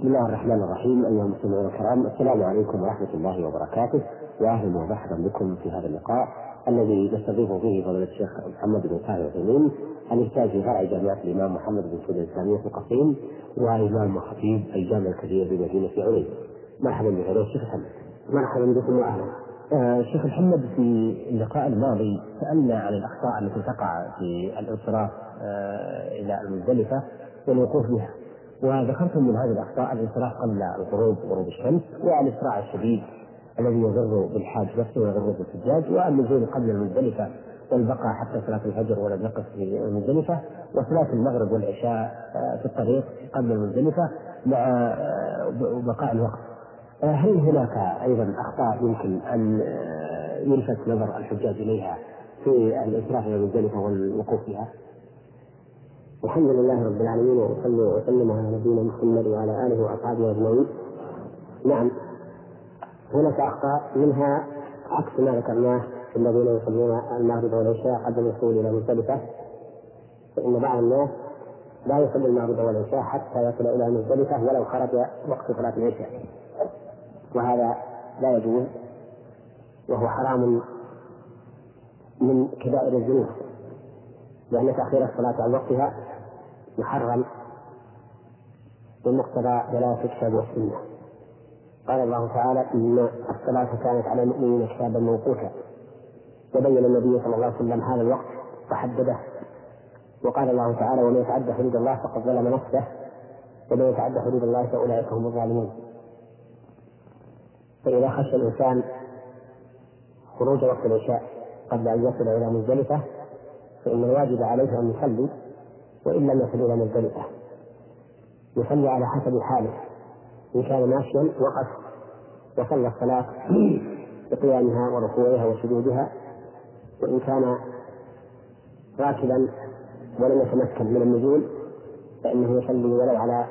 بسم الله الرحمن الرحيم أيها المسلمون الكرام السلام عليكم ورحمة الله وبركاته. وأهلا ومرحبا بكم في هذا اللقاء الذي نستضيف فيه فضيلة الشيخ محمد بن صالح العثيمين الأستاذ في فرع جامعة الإمام محمد بن سعود الإسلامية في القصيم وإمام وخطيب الجامع الكبير بمدينة علي مرحبا بفضيلة الشيخ محمد. مرحبا بكم وأهلا. آه شيخ محمد في اللقاء الماضي سألنا عن الأخطاء التي تقع في الانصراف آه إلى المزدلفة والوقوف بها. وذكرتم من هذه الأخطاء الانصراف قبل الغروب غروب الشمس والاسراع الشديد الذي يضر بالحاج نفسه ويضر بالحجاج والنزول قبل المزدلفة والبقاء حتى صلاة الفجر ولم يقف في المزدلفة وصلاة المغرب والعشاء آه، في الطريق قبل المزدلفة مع آه، بقاء الوقت. آه، هل هناك أيضا أخطاء يمكن أن يلفت نظر الحجاج إليها في الإسراف إلى المزدلفة والوقوف فيها؟ الحمد لله رب العالمين واصلي واسلم على نبينا محمد وعلى آله وأصحابه أجمعين. نعم. هناك أخطاء منها عكس ما ذكرناه في الذين يصلون المغرب والعشاء قبل الوصول إلى مزدلفة. فإن بعض الناس لا يصلي المغرب والعشاء حتى يصل إلى مزدلفة ولو خرج وقت صلاة العشاء. وهذا لا يجوز وهو حرام من كبائر الذنوب. لأن تأخير الصلاة عن وقتها محرم بمقتضى دلالة الكتاب والسنة. قال الله تعالى إن الصلاة كانت على المؤمنين كتابا موقوتا. وبين النبي صلى الله عليه وسلم هذا الوقت وحدده. وقال الله تعالى ومن يتعدى حدود الله فقد ظلم نفسه ومن يتعدى حدود الله فأولئك هم الظالمون. فإذا خشى الإنسان خروج وقت العشاء قبل أن يصل إلى مزدلفة فإن الواجب عليه أن يصلي وإن لم يصل إلى مزدلفة يصلي على حسب حاله إن كان ماشيا وقف وصلى الصلاة بقيامها وركوعها وسجودها وإن كان راكبا ولم يتمكن من النزول فإنه يصلي ولو على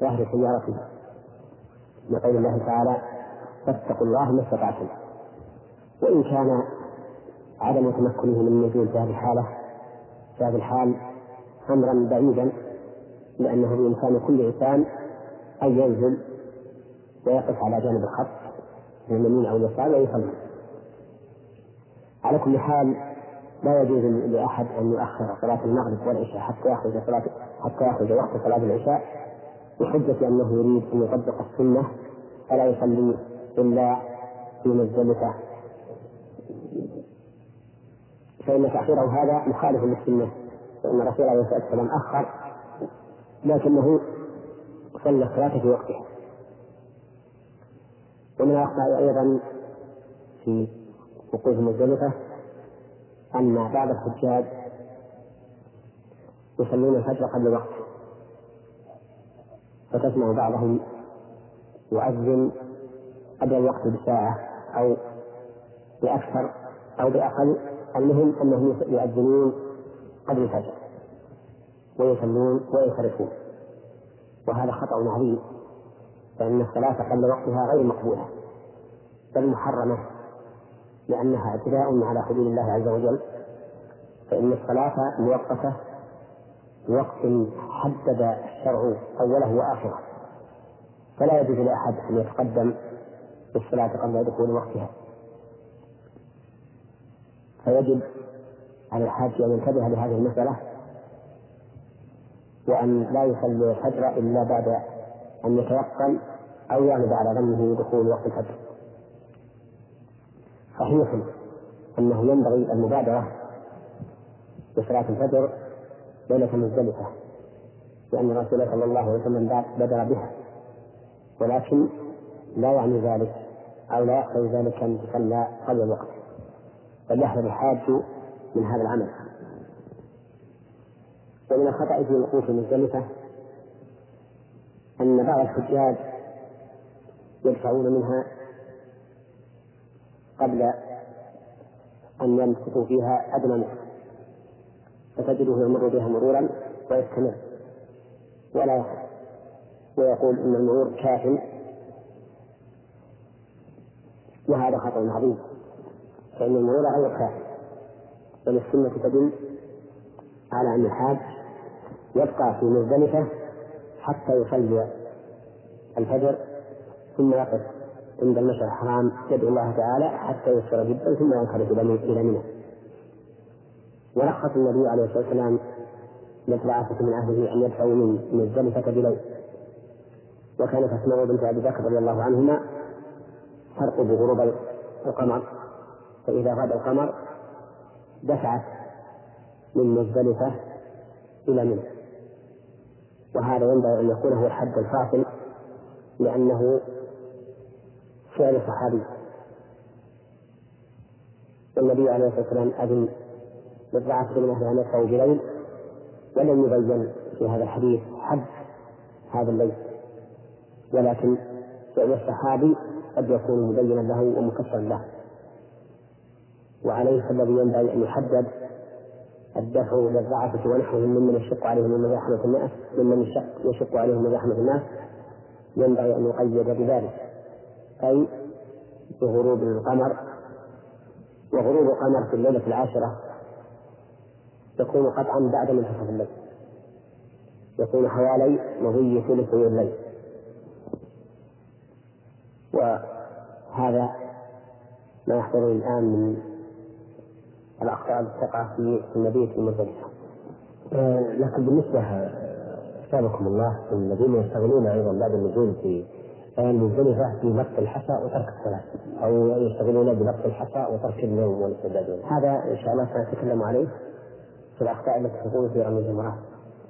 ظهر سيارته. لقول الله تعالى فاتقوا الله ما استطعتم. وإن كان عدم تمكنه من النزول في هذه الحالة. في هذه الحال أمرا بعيدا لأنه بإمكان كل إنسان أن ينزل ويقف على جانب الخط من اليمين أو اليسار ويصلي على كل حال لا يجوز لأحد أن يؤخر صلاة المغرب والعشاء حتى يخرج صلاة حتى يخرج وقت صلاة العشاء بحجة أنه يريد أن يطبق السنة فلا يصلي إلا في مزدلفة. فإن تأخيره هذا مخالف للسنة فإن الرسول عليه الصلاة والسلام أخر لكنه صلى الصلاة في وقتها ومن الأخطاء أيضا في وقوف مزدلفة أن بعض الحجاج يصلون الفجر قبل الوقت فتسمع بعضهم يؤذن قبل الوقت بساعة أو بأكثر أو بأقل المهم أنهم يؤذنون قبل الفجر ويصلون وينصرفون. وهذا خطأ عظيم فإن الصلاة قبل وقتها غير مقبولة بل محرمة لأنها اعتداء على حدود الله عز وجل. فإن الصلاة موقتة بوقت حدد الشرع أوله وآخره. فلا يجوز لأحد أن يتقدم بالصلاة قبل دخول وقتها. فيجب على الحاج أن ينتبه لهذه المسألة وأن لا يصلي الفجر إلا بعد أن يتيقن أو يغلب على ظنه دخول وقت الفجر. صحيح أنه ينبغي المبادرة بصلاة الفجر ليلة مزدلفة لأن الرسول صلى الله عليه وسلم بدر بها ولكن لا يعني ذلك أو لا يقتضي ذلك أن تصلى قبل الوقت. بل يحذر الحاج من هذا العمل. ومن الخطأ في وقوف مزدلفة أن بعض الحجاج يدفعون منها قبل أن يمسكوا فيها أدنى متر فتجده يمر بها مرورا ويستمر. ولا ويقول إن المرور كاف. وهذا خطأ عظيم. فإن المرور غير كاف بل السنة تدل على أن الحاج يبقى في مزدلفة حتى يصلي الفجر ثم يقف عند المشعر الحرام يدعو الله تعالى حتى يسر جدا ثم ينخرج إلى منى. ورخص النبي عليه الصلاة والسلام للثلاثة من أهله أن يدفعوا من مزدلفة بليل. وكانت أسماء بنت أبي بكر رضي الله عنهما ترقب غروب القمر. فإذا غاب القمر دفعت من مزدلفة إلى منى وهذا ينبغي أن يكون هو الحد الفاصل لأنه فعل صحابي. والنبي عليه الصلاة والسلام أذن للضعف من أهل يدفعوا بليل ولم يبين في هذا الحديث حد هذا الليل. ولكن فعل الصحابي قد يكون مبينا له ومكسرا له. وعليه فالذي ينبغي أن يحدد الدفع للضعفة ونحوهم ممن يشق عليهم من مزاحمة الناس ممن يشق, يشق عليهم مزاحمة الناس. ينبغي أن يقيد بذلك. أي بغروب القمر. وغروب القمر في الليلة العاشرة يكون قطعا بعد منتصف الليل. يكون حوالي مضي ثلثي الليل. وهذا ما يحصل الآن من الأخطاء التي تقع في المبيت المزدلفة آه، لكن بالنسبة أثابكم الله الذين يشتغلون أيضا بعد النزول في المزدلفة في نقص الحصى وترك الصلاة أو يشتغلون بنقص الحصى وترك النوم والاستعداد هذا إن شاء الله سنتكلم عليه في الأخطاء التي تكون في رمي الجمرات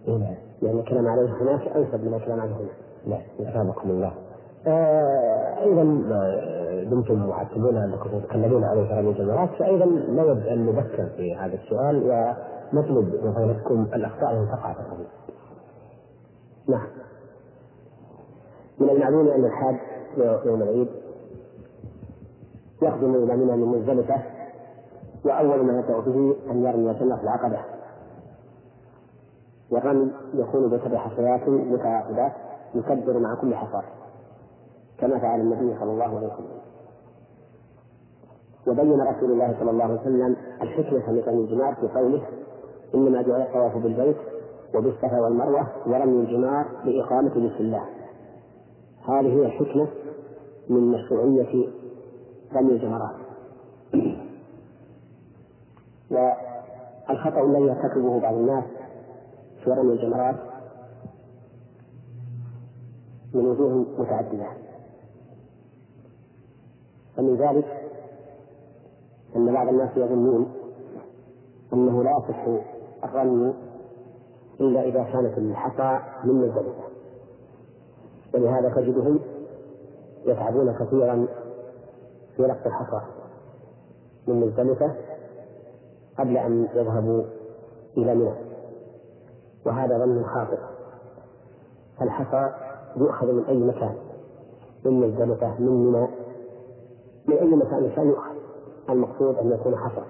نعم. لأن الكلام عليه هناك أنسب من الكلام عليه هنا. نعم أثابكم الله. آه أيضا دمتم محكمون انكم تتكلمون عن رمي الجمرات فايضا نود ان نذكر في هذا السؤال ونطلب من فضلكم الأخطاء التي تقع في. نعم. من المعلوم أن الحاج يوم العيد يقدم إلى منى من مزدلفة وأول ما يبدأ به أن يرمي جمره العقبة والرمي يكون بسبع حصيات متعاقبات يكبر مع كل حصاة كما فعل النبي صلى الله عليه وسلم. وبين رسول الله صلى الله عليه وسلم الحكمة من الجمار في قوله إنما جاء الطواف بالبيت وبالصفا والمروة ورمي الجمار لإقامة بسم الله. هذه هي الحكمة من مشروعية رمي الجمرات والخطأ الذي يرتكبه بعض الناس في رمي الجمرات من وجوه متعددة. ومن ذلك أن بعض الناس يظنون أنه لا يصح الرمي إلا إذا كانت الحصى من مزدلفة ولهذا تجدهم يتعبون كثيرا في رقص الحصى من مزدلفة قبل أن يذهبوا إلى منى. وهذا ظن خاطئ. الحصى يؤخذ من أي مكان؟ من مزدلفة من منى. من أي مكان كان المقصود أن يكون حصى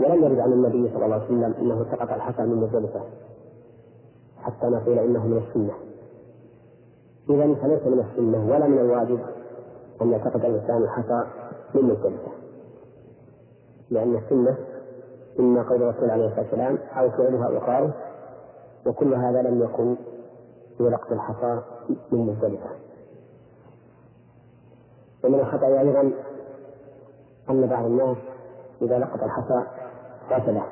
ولم يرد عن النبي صلى الله عليه وسلم أنه سقط الحصى من مزدلفة حتى نقول إنه من السنة. إذا فليس من السنة ولا من الواجب أن يعتقد الإنسان الحصى من مزدلفة لأن السنة إما قول الرسول عليه الصلاة والسلام أو فعلها وقاره وكل هذا لم يكن في الحصى من مزدلفة ومن الخطأ أيضا أن بعض الناس إذا لقط الحصى غسله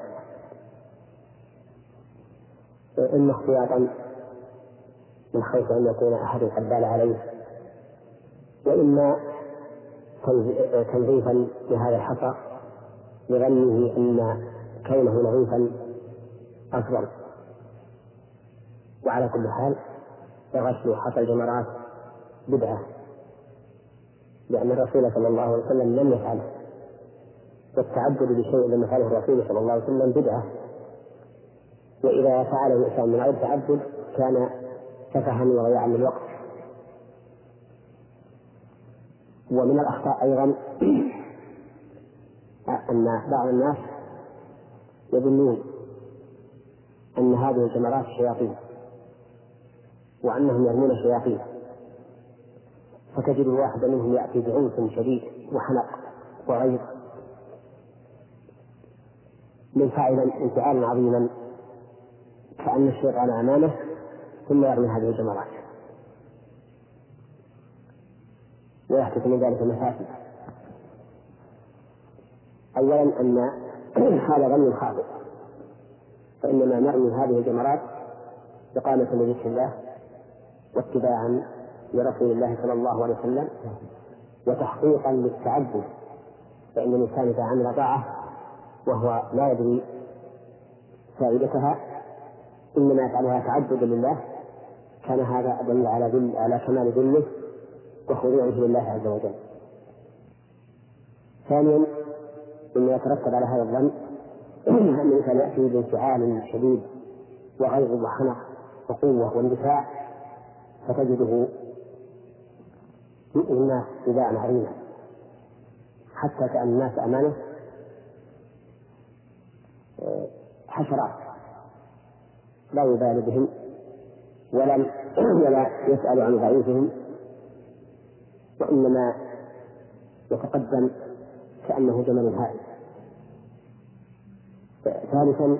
إما احتياطا من خوف أن يكون أحد قد بال عليه. وإما تنظيفا لهذا الحصى لظنه أن كونه نظيفا أفضل. وعلى كل حال فغسل حصى الجمرات بدعة. لأن الرسول صلى الله عليه وسلم لم يفعله والتعبد بشيء لم يفعله الرسول صلى الله عليه وسلم بدعة. وإذا فعله الإنسان من غير تعبد كان سفها وضياعا للوقت ومن الأخطاء أيضا أن بعض الناس يظنون أن هذه الجمرات شياطين وأنهم يرمون شياطين. فتجد الواحد منهم يأتي بعنف شديد وحنق وغيظ. منفعلا انفعالا عظيما كأن الشيطان أمامه ثم يرمي هذه الجمرات. ويحدث من ذلك مفاسد. أولا أن هذا رمي خاطئ فإنما نرمي هذه الجمرات إقامة لذكر الله واتباعا لرسول الله صلى الله عليه وسلم وتحقيقا للتعبد فإن الإنسان إذا عمل طاعة وهو لا يدري فائدتها إنما يفعلها تعبدا لله كان هذا أدل على دل على كمال ذله وخضوعه لله عز وجل. ثانيا مما يترتب على هذا الظن أن الإنسان يأتي بانفعال شديد وغيظ وحنق وقوة واندفاع فتجده يؤذي الناس إيذاء عظيما حتى كأن الناس أمامه آه، حشرات. لا يبالي بهم ولم ولا يسأل عن ضعيفهم. وإنما يتقدم كأنه جمل هائل. ثالثا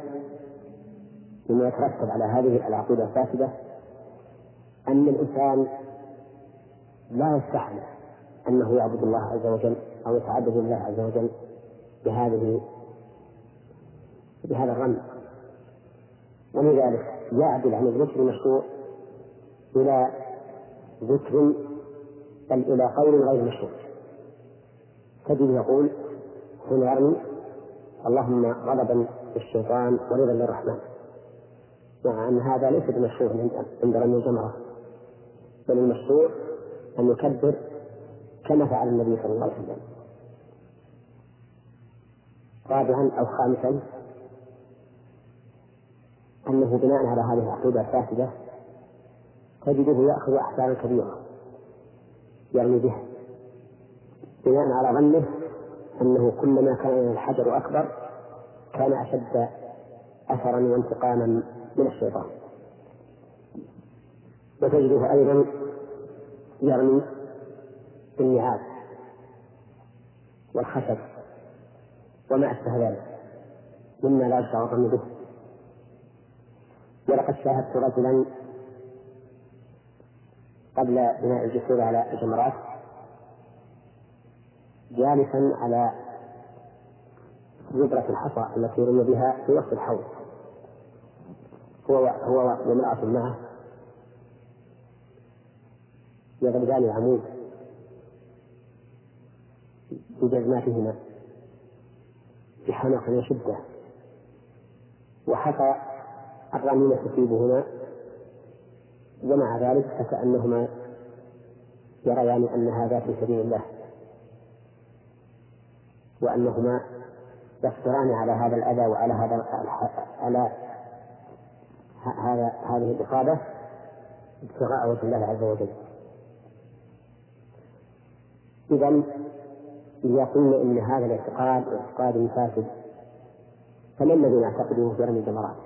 مما يترتب على هذه العقيدة الفاسدة أن الإنسان لا يستحمل أنه يعبد الله عز وجل أو يتعبد الله عز وجل بهذه بهذا الرمز. ولذلك يعدل عن الذكر المشروع إلى ذكر بل إلى قول غير مشروع. تجد يقول حين يرمي اللهم غضبا للشيطان ورضا للرحمن. مع أن هذا ليس بمشروع عند رمي الجمرة بل المشروع أن يكبر كما فعل النبي صلى الله عليه وسلم. رابعا أو خامسا أنه بناء على هذه العقيدة الفاسدة تجده يأخذ أحكاما كبيرة. يرمي بها بناء على ظنه أنه كلما كان الحجر أكبر كان أشد أثرا وانتقاما من الشيطان. وتجده أيضا يرمي بالنعاس والخشب وما أشبه ذلك مما لا يشعر به. ولقد شاهدت رجلا قبل بناء الجسور على الجمرات جالسا على جبرة الحصى التي رمي بها في وسط الحوض. هو هو وامرأة معه يضربان العمود. بجزماتهما بحمق وشدة وحصى الرميم تصيبهما ومع ذلك فكأنهما يريان أن هذا في سبيل الله. وأنهما يصبران على هذا الأذى وعلى هذا على هذا هذه الإصابة ابتغاء وجه الله عز وجل. إذا إذا قلنا إن هذا الاعتقاد اعتقاد فاسد فما الذي نعتقده في رمي الجمرات؟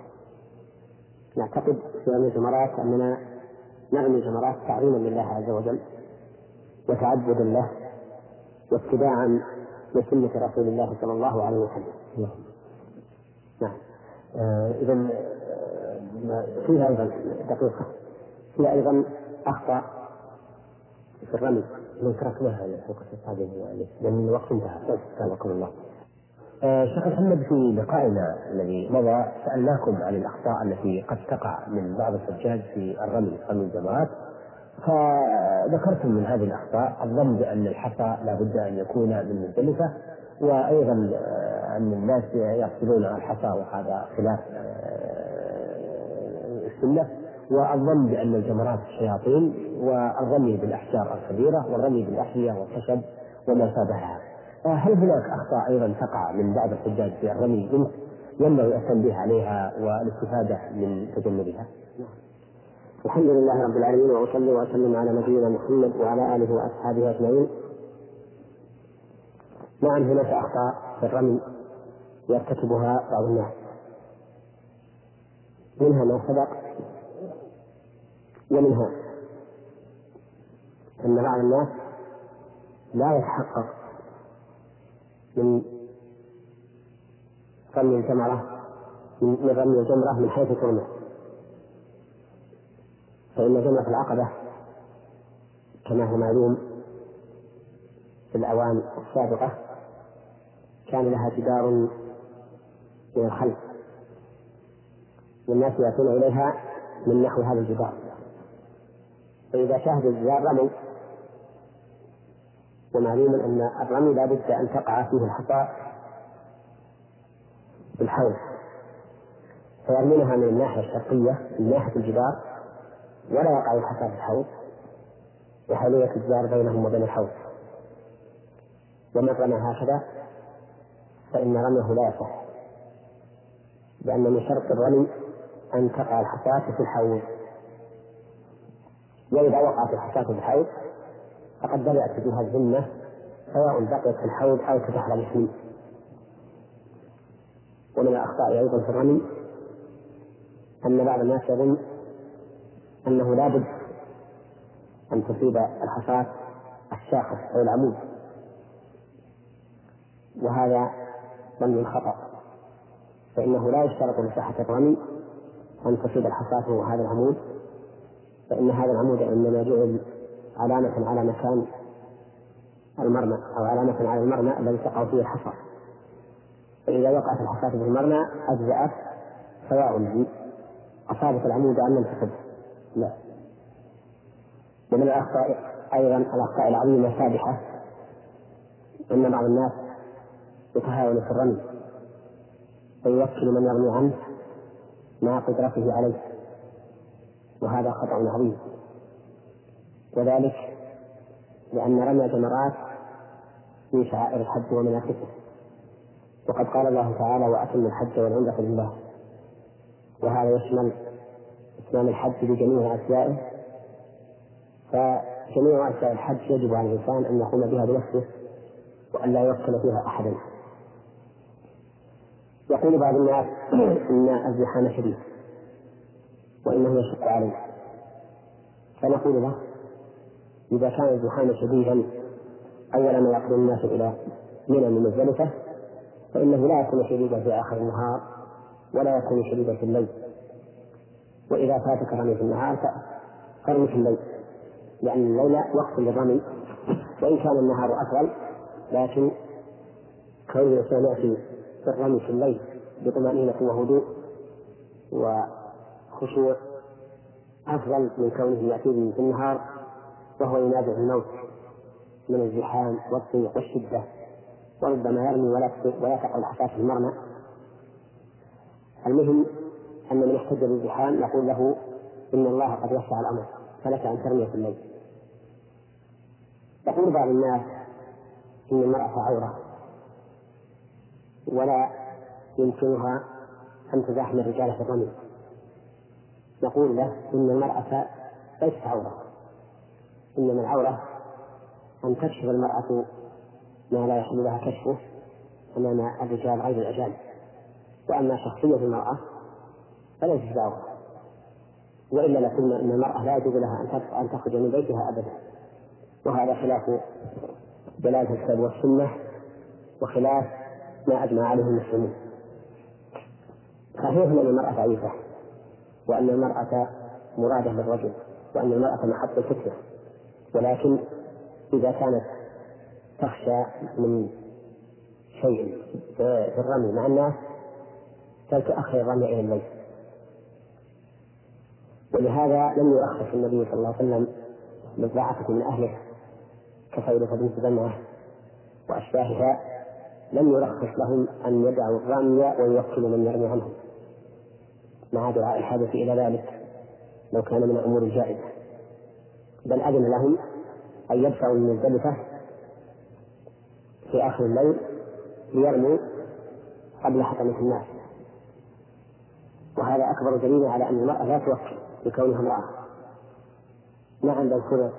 نعتقد في رمي الجمرات أننا نرمي الجمرات تعظيما لله عز وجل وتعبدا له واتباعا لسنة رسول الله صلى الله عليه وسلم. نعم. آه إذا آه فيها أيضا دقيقة فيها أيضا أخطاء في الرمي لو تركناها الحلقة القادمة يعني لأن الوقت انتهى سبحانكم الله. آه شيخ محمد في لقائنا الذي مضى سألناكم عن الأخطاء التي قد تقع من بعض الحجاج في الرمي رمي الجمرات فذكرتم من هذه الأخطاء الظن بأن الحصى لا بد أن يكون من مزدلفة وأيضا أن الناس يقتلون الحصى وهذا خلاف السنة والظن بأن الجمرات شياطين والرمي بالأحجار الكبيرة والرمي بالأحذية والخشب وما شابهها هل هناك أخطاء أيضا تقع من بعض الحجاج في الرمي ينبغي التنبيه عليها والاستفادة من تجنبها؟ الحمد لله رب العالمين وأصلي وأسلم على نبينا محمد وعلى آله وأصحابه أجمعين. نعم هناك أخطاء في الرمي يرتكبها بعض الناس. منها ما سبق ومنها أن بعض الناس لا يتحقق من رمي الجمرة من رمي الجمرة من حيث ترمى فإن جمرة العقبة كما هو معلوم في الأوان السابقة كان لها جدار من الخلف والناس يأتون إليها من نحو هذا الجدار. فإذا شاهدوا الجدار رموا ومعلوم أن الرمي لا بد أن تقع فيه الحصى بالحوض. فيرمونها من الناحية الشرقية من ناحية الجدار ولا يقع الحصى في الحوض لحولية الجدار بينهم وبين الحوض. ومن رمى هكذا فإن رميه لا يصح لأن من شرط الرمي أن تقع الحصاة في الحوض. وإذا وقعت الحصاة في الحوض فقد بدأت بها الذمة سواء بقيت في الحوض أو تتحرم فيه ومن الأخطاء أيضا في الرمي أن بعض الناس يظن أنه لا بد أن تصيب الحصاة الشاخص أو العمود. وهذا ظن خطأ فإنه لا يشترط لصحة الرمي أن تصيب الحصاة هذا العمود فإن هذا العمود إنما جعل علامة على مكان المرمى أو علامة على المرمى الذي تقع فيه الحصى. فإذا وقعت الحصاة في المرمى أجزأت سواء أصابت العمود أم لم تصب لا. ومن الأخطاء أيضا الأخطاء العظيمة الفادحة أن بعض الناس يتهاون في الرمي فيوكل من يرمي عنه مع قدرته عليه وهذا خطأ عظيم. وذلك لأن رمي الجمرات من شعائر الحج ومناسكه وقد قال الله تعالى وأتم الحج والعمرة لله. وهذا يشمل إتمام الحج بجميع أجزائه فجميع أجزاء الحج يجب على الإنسان أن يقوم بها بنفسه وأن لا يوكل فيها أحدا. يقول بعض الناس إن الزحام شديد وإنه يشق عليه. فنقول له إذا كان الزحام شديدا أول ما يقدم الناس إلى منى من مزدلفة فإنه لا يكون شديدا في آخر النهار ولا يكون شديدا في الليل. وإذا فاتك رمي في النهار فرمي في الليل. لأن الليل وقت للرمي وإن كان النهار أطول لكن كون الإنسان يأتي بالرمي في الليل بطمأنينة وهدوء وخشوع أفضل من كونه يأتي في النهار وهو ينادع الموت من الزحام والضيق والشدة وربما يرمي ولا ولا تقع الحصاة في المرمى. المهم أن من احتج بالزحام نقول له إن الله قد وسع الأمر فلك أن ترمي في الليل يقول بعض الناس إن المرأة عورة ولا يمكنها أن تزاحم الرجال في الرمي. نقول له إن المرأة ليست عورة. إنما العورة أن تكشف المرأة ما لا يحل لها كشفه أمام الرجال غير الأجانب. وأما شخصية المرأة فليست بعورة وإلا لقلنا أن المرأة لا يجوز لها أن تخرج من بيتها أبدا. وهذا خلاف دلالة الكتاب والسنة وخلاف ما أجمع عليه المسلمون. صحيح أن المرأة ضعيفة وأن المرأة مرادة للرجل وأن المرأة محط الفتنة ولكن إذا كانت تخشى من شيء في الرمي مع الناس فلتؤخر الرمي إلى الليل. ولهذا لم يرخص النبي صلى الله عليه وسلم للضعفة من أهله كخيرة بنت زمعة وأشباهها لم يرخص لهم أن يدعوا الرمي ويوكلوا من يرمي عنهم. مع دعاء الحاجة إلى ذلك لو كان من الأمور الجائزة. بل أذن لهم أن يدفعوا من مزدلفة في آخر الليل ليرموا قبل حطمة الناس. وهذا أكبر دليل على أن المرأة لا توكل لكونها امرأة. نعم لو فرض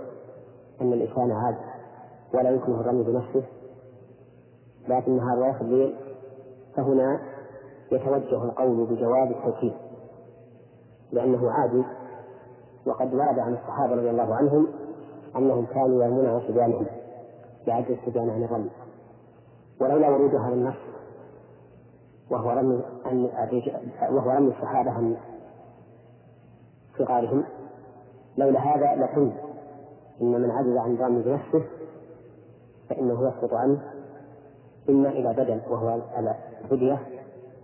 أن الإنسان عاد ولا يمكنه الرمي بنفسه لكن نهار وآخر الليل فهنا يتوجه القول بجواز التوكيد لأنه عادي وقد ورد عن الصحابة رضي الله عنهم أنهم كانوا يرمون عن صبيانهم بعد الصبيان عن الرمي ولولا ورود هذا النص وهو رمي أن وهو رمي الصحابة عن صغارهم لولا هذا لقلت إن من عجز عن الرمي بنفسه فإنه يسقط عنه. إما إلى بدل وهو الفدية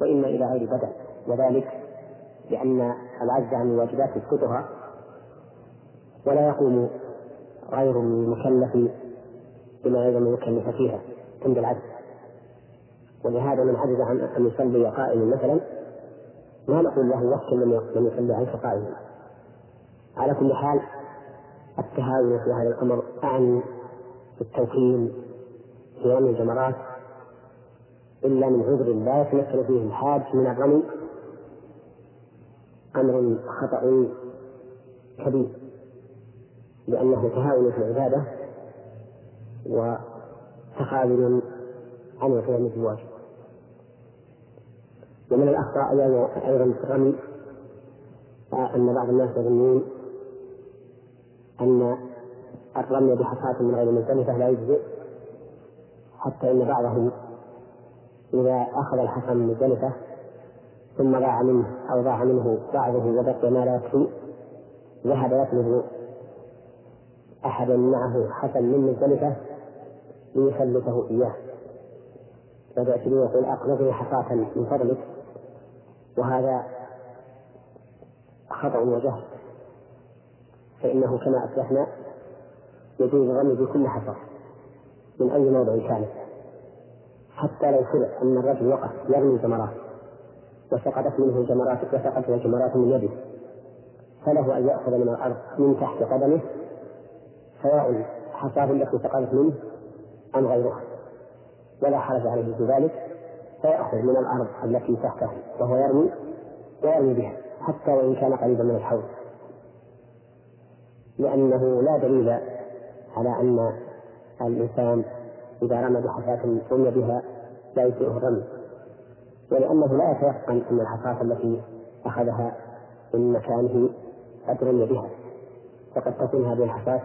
وإما إلى غير بدل وذلك لأن العجز عن الواجبات يسقطها. ولا يقوم غير المكلف بما يلزم المكلف فيها عند العجز ولهذا من عجز عن أن يصلي قائما مثلا ما نقول له وكل من يصلي عنك قائما على كل حال التهاون في هذا الأمر أعني بالتوكيل في رمي الجمرات إلا من عذر لا يتمثل فيه الحاج من الرمي أمر خطأ كبير. لأنه تهاون في العبادة وتخاذل عن القيام بالواجب. ومن الأخطاء أيضا في الرمي أن بعض الناس يظنون أن الرمي بحصاة من غير مزدلفة لا يجزئ حتى إن بعضهم إذا أخذ الحصى من مزدلفة ثم ضاع منه أو ضاع منه بعضه وبقي ما لا يكفي ذهب يطلب أحدا معه حسن من مزدلفة ليسلفه إياه. فيأتي يقول أقرضني حصاة من فضلك. وهذا خطأ وجهل. فإنه كما أسلفنا يجوز الرمي بكل حصى من أي موضع كانت حتى لو فرض أن الرجل وقف يرمي جمرات وسقطت منه جمرات وسقطت جمرات من يده فله أن يأخذ من الأرض من تحت قدمه سواء حصاه التي سقطت منه أم غيرها ولا حرج عليه في ذلك. فيأخذ من الأرض التي تحته وهو يرمي ويرمي بها حتى وإن كان قريبا من الحوض. لأنه لا دليل على أن الإنسان إذا رمى بحصاة رمي بها لا يجزئه الرمي. ولأنه لا يتيقن أن الحصاة التي أخذها من مكانه قد رمي بها. فقد تكون هذه الحصاة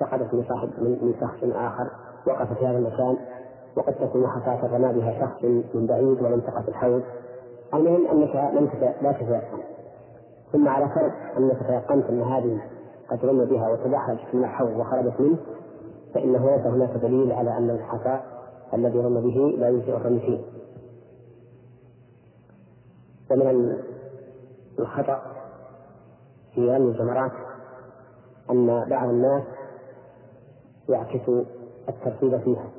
سقطت من صاحب من شخص آخر وقف في هذا المكان وقد تكون حصاة رمى بها شخص من بعيد ولم تقع في الحوض. المهم أنك لم لا تتيقن. ثم على فرض أنك تيقنت أن هذه قد رمي بها وتدحرجت من الحوض وخرجت منه فإنه ليس هناك دليل على أن الحصى الذي رمى به لا يجزئ الرمي فيه. ومن الخطأ في رمي الجمرات أن بعض الناس يعكس الترتيب فيها.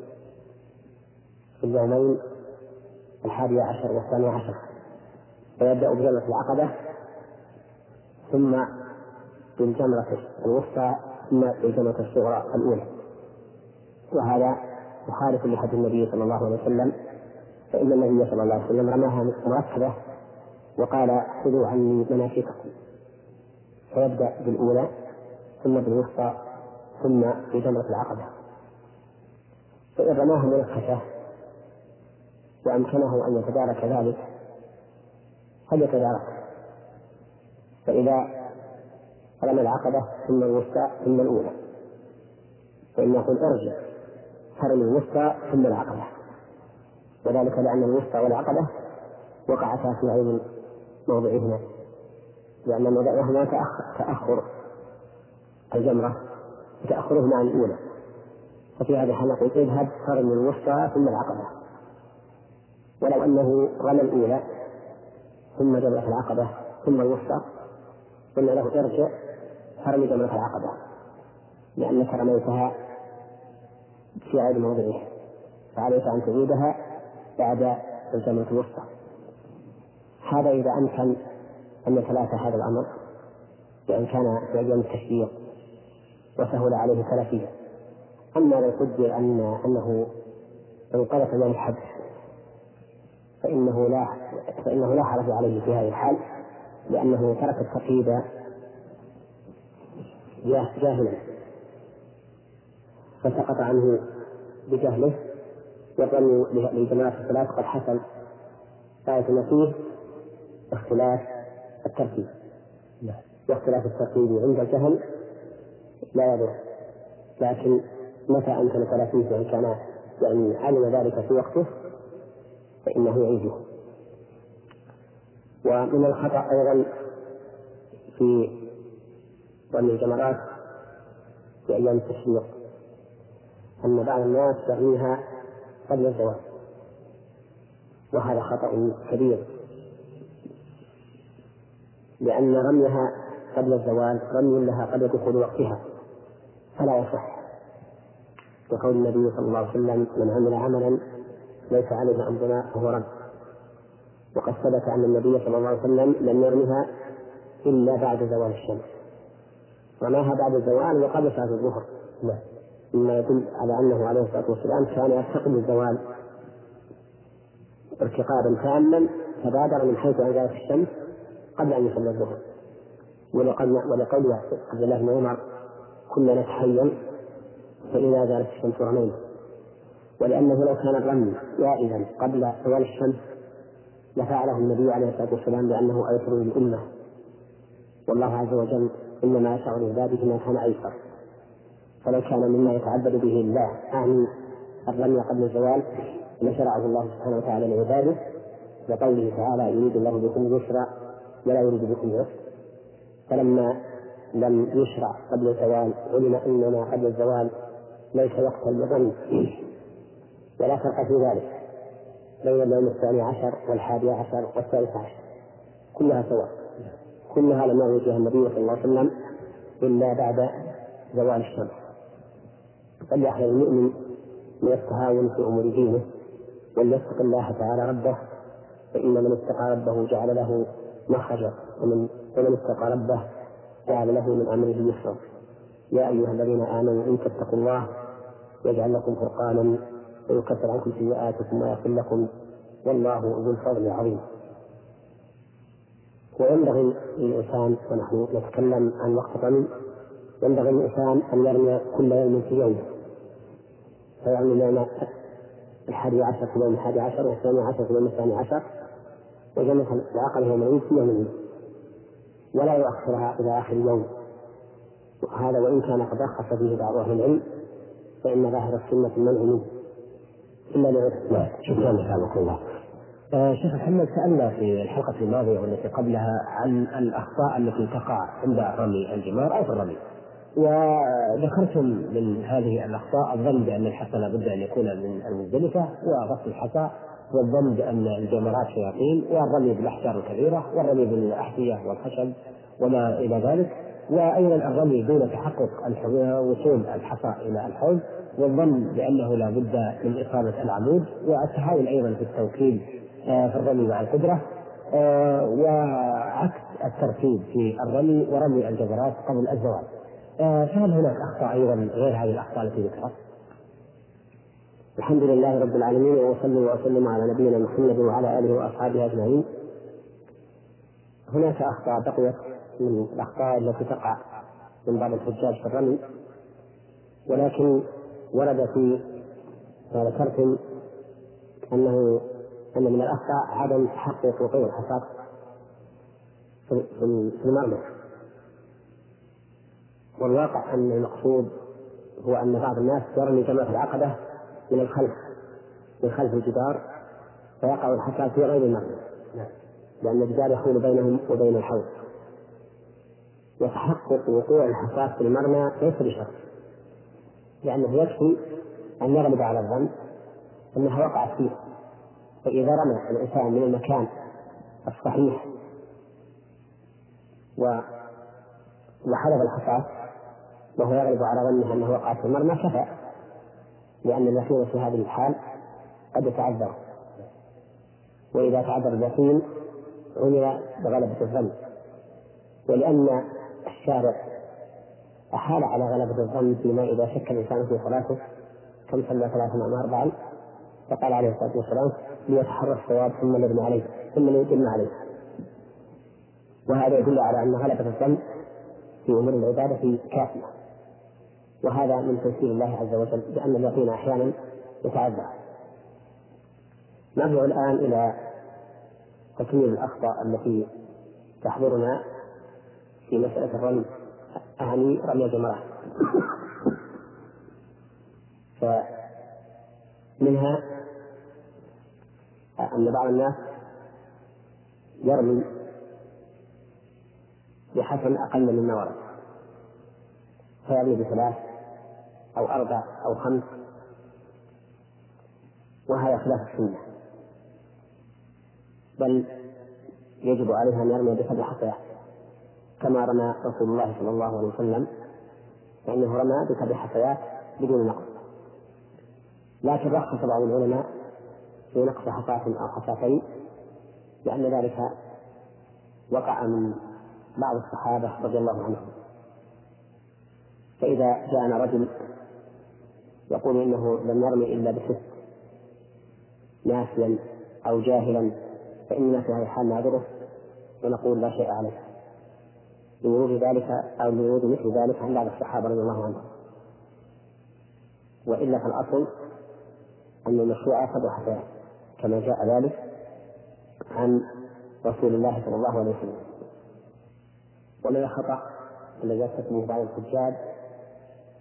في اليومين الحادي عشر والثاني عشر. فيبدأ بجمرة العقبة ثم بالجمرة الوسطى ثم بالجمرة الصغرى الأولى. وهذا مخالف لحديث النبي صلى الله عليه وسلم فإن النبي صلى الله عليه وسلم رماها مركبة وقال خذوا عني مناسككم. فيبدأ بالأولى ثم بالوسطى ثم بجمرة العقبة. فإن رماها منكشة وأمكنه أن يتدارك ذلك فليتدارك فإذا رمى العقبة ثم الوسطى ثم الأولى فإن يقول أرجع فرمي الوسطى ثم العقبة. وذلك لأن الوسطى والعقبة وقعتا في عين موضعهما لأن موضعهما تأخر الجمرة وتأخرهما عن الأولى. ففي هذا الحال نقول اذهب فرمي الوسطى ثم العقبة. ولو أنه رمى الأولى ثم جمرة العقبة ثم الوسطى قلنا له ارجع فرمي جمرة العقبة لأنك رميتها في غير موضعها فعليك أن تعيدها بعد الجمرة الوسطى. هذا إذا أمكن أن يتلافى هذا الأمر بأن كان في أيام التشريق وسهل عليه ثلاثية أما لو قدر أن أنه انقلب من الحبس فإنه لا فإنه لا حرج عليه في هذه الحال لأنه ترك التقييد جاهلا. فسقط عنه بجهله والرمي لجماعة الثلاث قد حصل آية فيه اختلاف الترتيب. واختلاف الترتيب عند الجهل لا يضر. لكن متى أمكن ثلاثين وإن كان يعني علم ذلك في وقته فإنه يعيده. ومن الخطأ أيضا في رمي الجمرات في أيام التشريق أن بعض الناس يرميها قبل الزواج. وهذا خطأ كبير. لأن رميها قبل الزوال رمي لها قبل دخول وقتها. فلا يصح. وقول النبي صلى الله عليه وسلم من عمل عملا ليس عليه أمرنا فهو رد. وقد ثبت أن النبي صلى الله عليه وسلم لم يرمها إلا بعد زوال الشمس. رماها بعد الزوال وقبل صلاة الظهر. نعم. مما يدل على أنه عليه الصلاة والسلام كان يستقبل الزوال ارتقابا تاما فبادر من حيث أن زالت الشمس قبل أن يصلي الظهر. ولقول عبد الله بن عمر كنا نتحين فإذا زالت الشمس رمينا ولأنه لو كان الرمي جائزا قبل زوال الشمس لفعله النبي عليه الصلاة والسلام لأنه أيسر للأمة. والله عز وجل إنما يشاء لعباده ما كان أيسر. فلو كان مما يتعبد به الله أعني الرمي قبل الزوال لشرعه الله سبحانه وتعالى لعباده لقوله تعالى يريد الله بكم اليسر ولا يريد بكم العسر فلما لم يشرع قبل الزوال علم اننا قبل الزوال ليس وقتا للظن. ولا فرق في ذلك. بين اليوم الثاني عشر والحادي عشر والثالث عشر. كلها سواء كلها لم يرد فيها النبي صلى الله عليه وسلم إلا بعد زوال الشمس. فليحذر المؤمن من التهاون في أمور دينه وليتق الله تعالى ربه فإن من اتقى ربه جعل له مخرجا ومن ومن اتقى ربه جعل له من أمره يسرا يا أيها الذين آمنوا إن تتقوا الله يجعل لكم فرقانا ويكفر عنكم سيئاتكم ويغفر لكم. والله ذو الفضل العظيم. وينبغي للإنسان ونحن نتكلم عن وقت الرمي ينبغي للإنسان أن يرمي كل يوم في يوم. فيرمي يوم الحادي عشر في اليوم الحادي عشر والثاني عشر في اليوم الثاني عشر وجمع العقل يومين في يوم ولا يؤخرها إلى آخر اليوم. وهذا وإن كان قد رخص فيه بعض أهل العلم فإن ظاهر السنة المنع منه. إلا لعذر نعم شكرا جزاك الله. آه شيخ محمد سألنا في الحلقة الماضية والتي قبلها عن الأخطاء التي تقع عند رمي الجمار أو في الرمي. وذكرتم من هذه الأخطاء الظن بأن الحصى لابد أن يكون من المزدلفة وغسل الحصى. والظن بأن الجمرات شياطين والرمي بالأحجار الكبيرة والرمي بالأحذية والخشب وما إلى ذلك. وأيضا الرمي دون تحقق وصول الحصى إلى الحوض والظن بأنه لا بد من إصابة العمود. والتهاون أيضا في التوكيل آه، في الرمي مع القدرة آه، وعكس الترتيب في الرمي ورمي الجمرات قبل الزواج آه، فهل هناك أخطاء أيضا غير هذه الأخطاء التي ذكرت؟ الحمد لله رب العالمين وصلى وسلم على نبينا محمد وعلى آله وأصحابه أجمعين. هناك أخطاء بقيت من الأخطاء التي تقع من بعض الحجاج في الرمي ولكن ورد في ما ذكرتم أنه أن من الأخطاء عدم تحقق وقوع الحصاد في المرمى والواقع أن المقصود هو أن بعض الناس يرمي جمرة العقبة من الخلف من خلف الجدار فيقع الحصى في غير المرمى لأن الجدار يحول بينهم وبين الحوض. وتحقق وقوع الحصاة في المرمى ليس بشرط. لأنه يكفي أن يغلب على الظن أنها وقعت فيه. فإذا رمى الإنسان من المكان الصحيح و وحلب الحصاة وهو يغلب على ظنه أنه وقعت في المرمى كفى. لأن اليقين في هذه الحال قد يتعذر وإذا تعذر اليقين عمل بغلبة الظن. ولأن الشارع أحال على غلبة الظن فيما إذا شك الإنسان في صلاته كم صلى ثلاثا أم أربعا فقال عليه الصلاة والسلام ليتحرى الصواب ثم يبنى عليه ثم يتم عليه. وهذا يدل على أن غلبة الظن في أمور العبادة كافية. وهذا من تيسير الله عز وجل لأن اليقين أحيانا يتعذر. نرجع الآن إلى تكميل الأخطاء التي تحضرنا في مسألة الرمي. أعني رمي الجمرات. فمنها أن بعض الناس يرمي بحسن أقل مما ورد. فيرمي بثلاث أو أربع أو خمس. خلاف السنة. بل يجب عليها أن يرمي بسبع حصيات كما رمى رسول الله صلى الله عليه وسلم فإنه رمى بسبع حصيات بدون نقص. لكن رخص بعض العلماء في نقص حصاة أو حصاتين لأن ذلك وقع من بعض الصحابة رضي الله عنهم. فإذا جاءنا رجل يقول إنه لم يرمي إلا بست ناسيا أو جاهلا فإننا في هذه الحال نعذره ونقول لا شيء عليه. لورود ذلك أو لورود مثل ذلك عن بعض الصحابة رضي الله عنهم. وإلا فالأصل أن المشروع سبع حسنات كما جاء ذلك عن رسول الله صلى الله عليه وسلم. ومن الخطأ الذي يرتكبه بعض الحجاج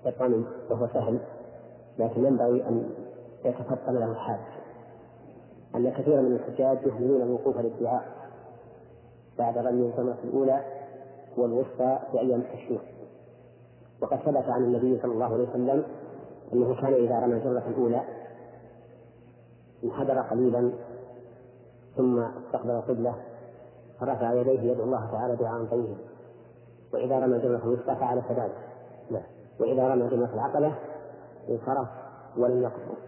الرمي وهو سهل. لكن ينبغي أن يتفطن له الحاج. أن كثيرا من الحجاج يهملون الوقوف للدعاء بعد رمي الجمرة الأولى والوسطى في أيام التشريق. وقد ثبت عن النبي صلى الله عليه وسلم أنه كان إذا رمى الجمرة الأولى انحدر قليلا ثم استقبل القبلة فرفع يديه يدعو الله تعالى دعاء طيبا. وإذا رمى الجمرة الوسطى فعل كذلك. نعم. وإذا رمى جمرة العقبة انصرف ولم يقصر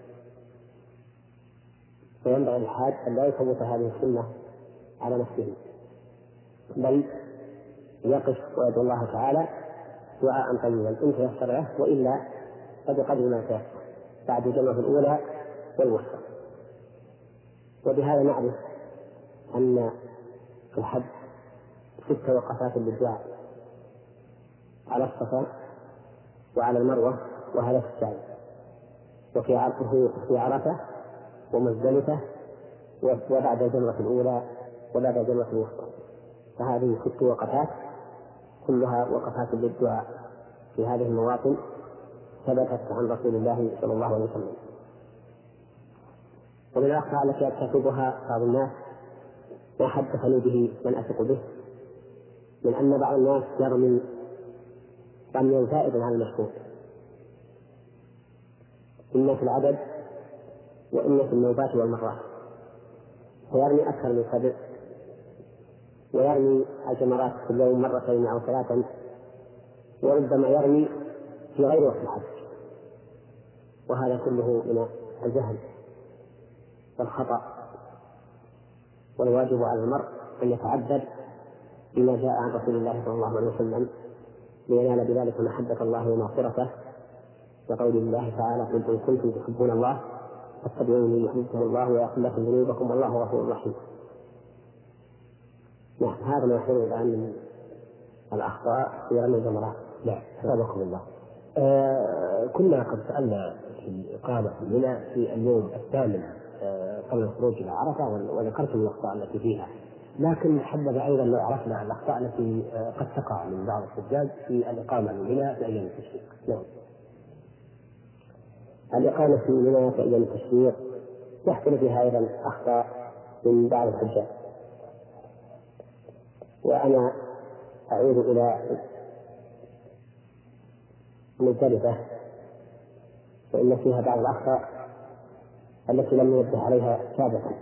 فينبغي للحاج أن لا يفوت هذه السنة على نفسه بل يقف ويدعو الله تعالى دعاء طيبا إن تيسر له وإلا فبقدر ما تيسر بعد الجمرة الأولى والوسطى. وبهذا نعرف في الحج ست وقفات للدعاء على الصفا وعلى المروة وهذا في السعي وفي في عرفة ومزدلفة وبعد الجمرة الأولى وبعد الجمرة الوسطى. فهذه ست وقفات كلها وقفات للدعاء في هذه المواطن ثبتت عن رسول الله صلى الله عليه وسلم. ومن الأخطاء التي يرتكبها بعض الناس ما حدثني به من أثق به من أن بعض الناس يرمي رميا زائدا على المشهور إما في العدد وإما في النوبات والمرات. فيرمي أكثر من سبع. ويرمي الجمرات في اليوم مرتين أو ثلاثا. وربما يرمي في غير وقت الحج وهذا كله من الجهل والخطأ. والواجب على المرء أن يتعبد بما جاء عن رسول الله صلى الله عليه وسلم لينال بذلك محبة الله ومغفرته. وقول الله تعالى قل إن كنتم تحبون الله فاتبعوني يحببكم الله ويغفر لكم ذنوبكم والله غفور رحيم. نعم هذا ما يحصل الآن من الأخطاء في رمي الجمرات. نعم حفظكم الله. آه كنا قد سألنا في إقامة منى في اليوم الثامن آه قبل الخروج إلى عرفة وذكرتم الأخطاء التي فيها. لكن حبذا أيضا لو عرفنا الأخطاء التي آه قد تقع من بعض الحجاج في الإقامة من منى في أيام التشريق. نعم. الإقامة في منى في أيام التشريق يحصل فيها أيضا أخطاء من بعض الحجاج. وأنا أعود إلى مزدلفة فإن فيها بعض الأخطاء التي لم ينبه عليها سابقا.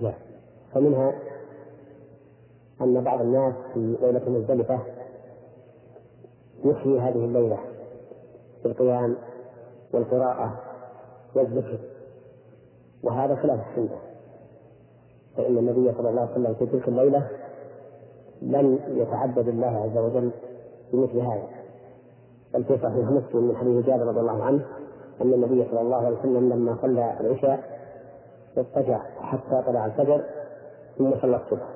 نعم. فمنها أن بعض الناس في ليلة مزدلفة يحيي هذه الليلة بالقيام والقراءة والذكر. وهذا خلاف السنة. فإن النبي صلى الله عليه وسلم في تلك الليلة لم يتعبد الله عز وجل بمثل هذا. بل في صحيح مسلم من حديث جابر رضي الله عنه أن النبي صلى الله عليه وسلم لما صلى العشاء اضطجع حتى طلع الفجر ثم صلى الصبح.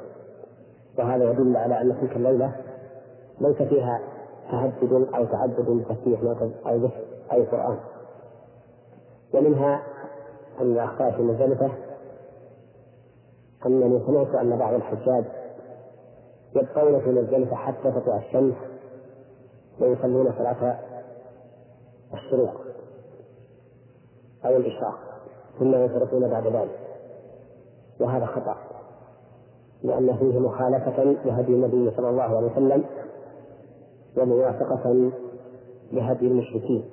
وهذا يدل على أن تلك الليلة ليس فيها تهجد أو تعبد بتسبيح أو ذكر أي قرآن. ومنها أن الأخطاء في مزدلفة أنني سمعت أن بعض الحجاج يبقون في مزدلفة حتى تطلع الشمس ويصلون صلاة الشروق أو الإشراق ثم ينصرفون بعد ذلك. وهذا خطأ لأن فيه مخالفة لهدي النبي صلى الله عليه وسلم وموافقة لهدي المشركين.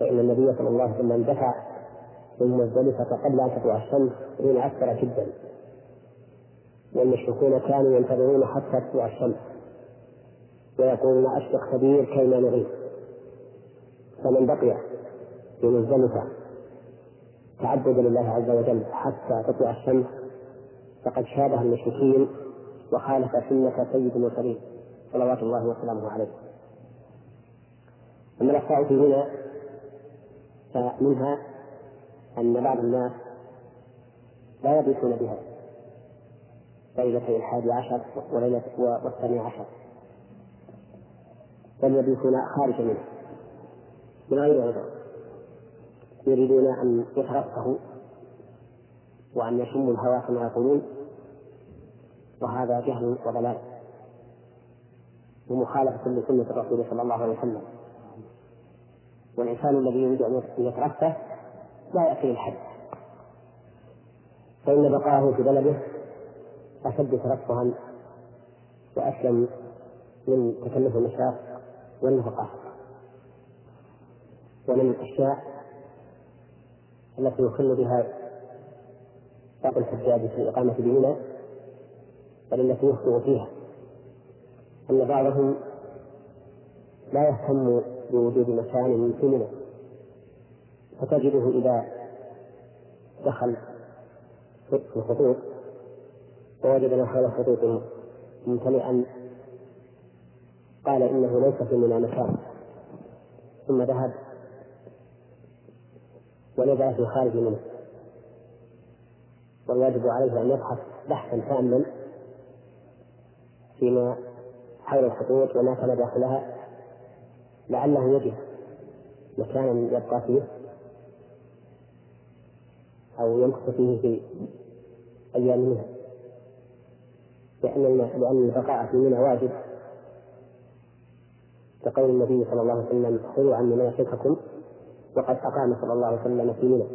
فإن النبي صلى الله عليه وسلم دفع من مزدلفة قبل أن تطلع الشمس حين أكثر جدا. والمشركون كانوا ينتظرون حتى تطلع الشمس. ويقولون أشرق كبير كيما نغيب. فمن بقي في مزدلفة تعبدا لله عز وجل حتى تطلع الشمس فقد شابه المشركين وخالف سنة سيد المرسلين صلوات الله وسلامه عليه. أما الأخطاء في هنا فمنها أن بعض الناس لا يبيتون بها. ليلة الحادي عشر وليلة والثاني عشر. بل يبيتون خارج منه من غير عذر يريدون أن يترفهوا وأن يشموا الهوى كما يقولون. وهذا جهل وضلال. ومخالفة لسنة الرسول صلى الله عليه وسلم. والإنسان الذي يريد أن يترفه لا يأتي الحج فإن بقاءه في بلده أشد ترفها وأسلم من تكلف المشاق والنفقات ومن الأشياء التي يخل بها بعض الحجاج في الإقامة بمنى بل التي يخطئ فيها. أن بعضهم لا يهتم بوجود مكان منى فتجده إذا دخل في الخطوط ووجد ما حول الخطوط ممتلئا. قال إنه ليس في منى مكان. ثم ذهب ونزل في خارج منه والواجب عليه أن يبحث بحثا تاما فيما حول الخطوط وما كان داخلها. لعله يجد مكانا يبقى فيه أو يمكث فيه في أيام منها. لأن لأن البقاء في منى واجب. كقول النبي صلى الله عليه وسلم خذوا عني مناسككم. وقد أقام صلى الله عليه وسلم في منى.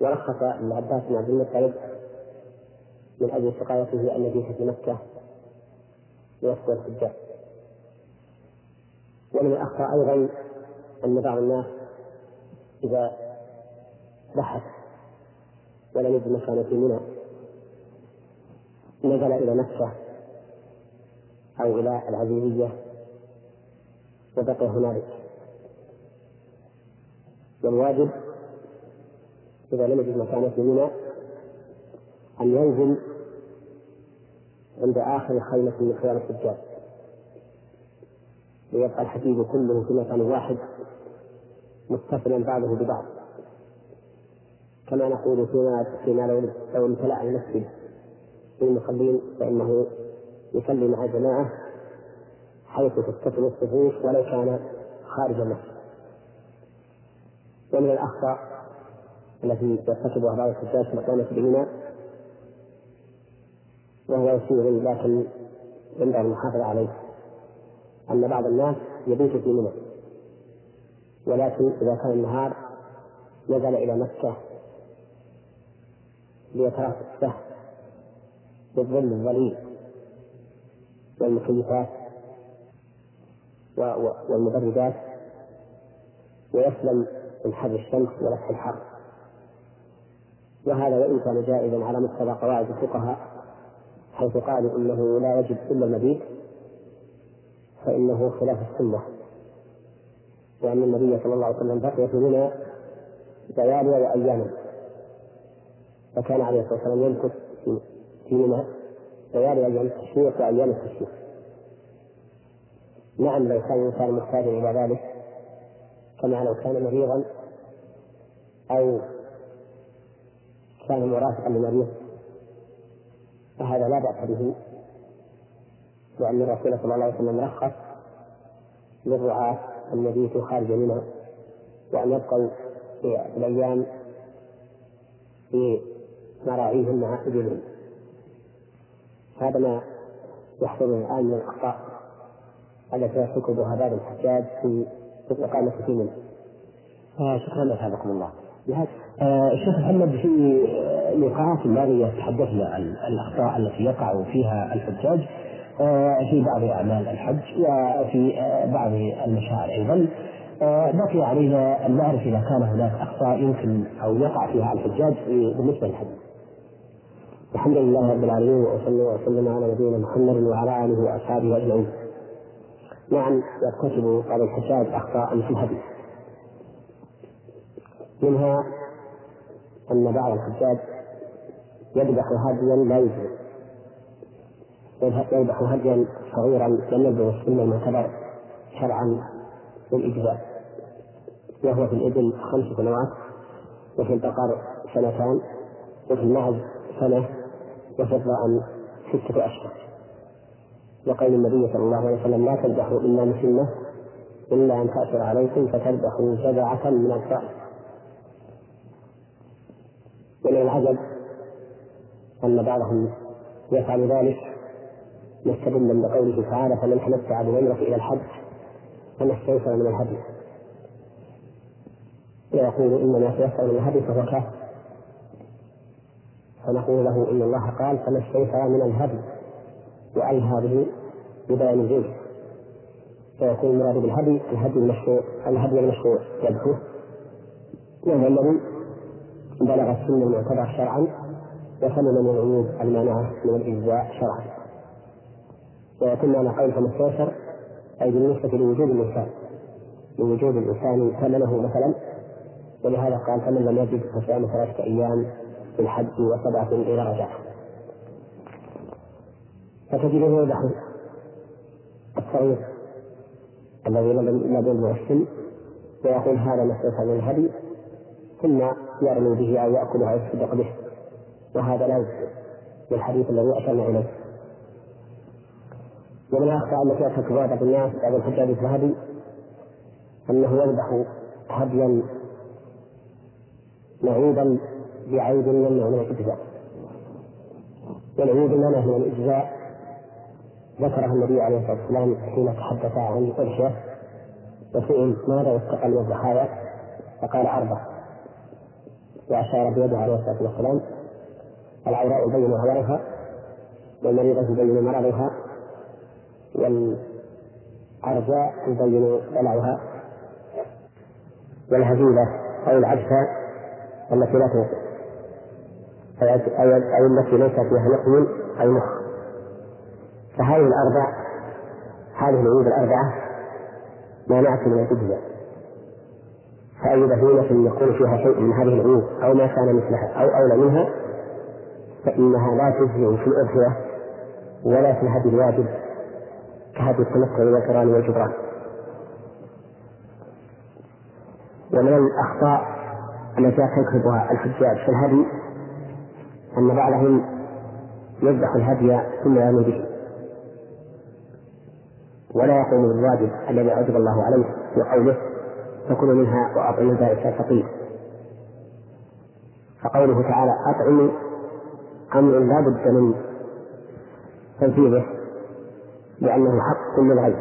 ورخص العباس بن عبد المطلب من أجل سقايته النبي في مكة ليسقي الحجاج ومن الأخطاء أيضا أن بعض الناس إذا بحث ولم يجد مكان في منى نزل إلى مكة أو إلى العزيزية وبقي هنالك. والواجب إذا لم يجد مكانا في منى أن ينزل عند آخر خيمة من خيام الحجاج ليبقى الحديد كله في مكان واحد متصلا بعضه ببعض. كما نقول فيما فيما لو لو امتلأ المسجد بالمصلين فإنه يصلي مع الجماعة حيث تتصل الصفوف ولو كان خارج المسجد. ومن الأخطاء التي يرتكبها بعض الحجاج في الإقامة بمنى وهو يسير لكن ينبغي المحافظة عليه. أن بعض الناس يبيت في منى. ولكن إذا كان النهار نزل إلى مكة ليترفه بالظل الظليل والمكيفات والمبردات ويسلم من حر الشمس ولف الحر. وهذا وإن كان جائزا على مقتضى قواعد الفقهاء حيث قالوا إنه لا يجب إلا المبيت. فإنه خلاف السنة. لأن النبي صلى الله عليه وسلم بقي في منى ليالي وأياما فكان عليه الصلاة والسلام يمكث في منى ليالي أيام التشريق وأيام التشريق. نعم لو كان الإنسان محتاجا إلى ذلك كما لو كان مريضا أو كان مرافقا لمريض فهذا لا بأس به. لأن الرسول صلى الله عليه وسلم رخص للرعاة أن يبيتوا خارج منها وأن يبقوا في الأيام في مراعيهم مع إبلهم هذا ما يحصل الآن من الأخطاء التي يرتكبها بعض الحجاج في الإقامة في منى. آه شكرا لك حفظكم الله. آه الشيخ محمد في اللقاءات الماضية تحدثنا عن الأخطاء التي يقع فيها الحجاج في بعض أعمال الحج وفي آه بعض المشاعر أيضا آه، بقي علينا أن نعرف إذا كان هناك أخطاء يمكن أو يقع فيها الحجاج بالنسبة للحج. الحمد لله رب العالمين وصلى وسلم على نبينا محمد وعلى آله وأصحابه أجمعين. نعم يرتكب بعض الحجاج أخطاء في الهدي. منها أن بعض الحجاج يذبح هديا لا يجزي يذبح هديا صغيرا لم يبلغ السن المعتبر شرعا للإجزاء وهو في الإبل خمس سنوات وفي البقر سنتان وفي المعز سنة وفي الضأن ستة أشهر. وقول النبي صلى الله عليه وسلم لا تذبحوا إلا مسنة إلا أن تأثر عليكم فتذبحوا جذعة من الضأن ومن العجب أن بعضهم يفعل ذلك مستدلا بقوله تعالى فمن تمتع بعمرة إلى الحج فما استيسر من الهدي. ويقول إنما تيسر من الهدي فهو كافر. فنقول له إن الله قال فما استيسر من الهدي وأي هذه ببيان الجنس فيكون المراد بالهدي الهدي المشروع الهدي المشروع يدعوه وهو الذي بلغ السن المعتبر شرعا وسلم من العيوب المانعة من الإجزاء شرعا. ويكون معنى قول فما استيسر أي بالنسبة لوجود الإنسان. لوجود الإنسان ثمنه مثلا ولهذا قال فمن لم يجد فصيام ثلاثة أيام في الحج وسبعة إلى رجعة فتجده يذبح الصغير الذي لم يبلغ السن ويقول هذا ما من الهدي ثم يرمي به أو يأكل أو يتصدق به وهذا لا يجزي بالحديث الذي أشرنا إليه. ومن الأخطاء التي يرتكبها بعض الناس بعض الحجاج الهدي أنه يذبح هديا معيبا بعيب يمنع من الإجزاء. والعيوب المنع من الإجزاء. ذكرها النبي عليه الصلاة والسلام حين تحدث عن قرشة وسئل ماذا يستقل من الضحايا؟ فقال أربع. وأشار بيده عليه الصلاة والسلام العوراء يبين عورها والمريضة يبين مرضها. والعرجاء يبين بلعها والهزيلة أو العجفة التي لا توقف أي التي ليس فيها نقل أي مخ فهذه الأربع هذه العيوب الأربعة مانعة من الإجزاء فأي بهيمة يكون فيها شيء من هذه العيوب أو ما كان مثلها أو أولى منها فإنها لا تجزئ في الأضحية ولا في الهدي الواجب. كهدي التمتع والكرام والجبران. ومن الأخطاء التي ترتكبها الحجاج في الهدي أن بعضهم يذبح الهدي ثم يرمي به. ولا يقوم بالواجب الذي أوجب الله عليه في قوله فكلوا منها وأطعموا البائس الفقير. فقوله تعالى أطعموا أمر لا بد من تنفيذه. لأنه حق للغير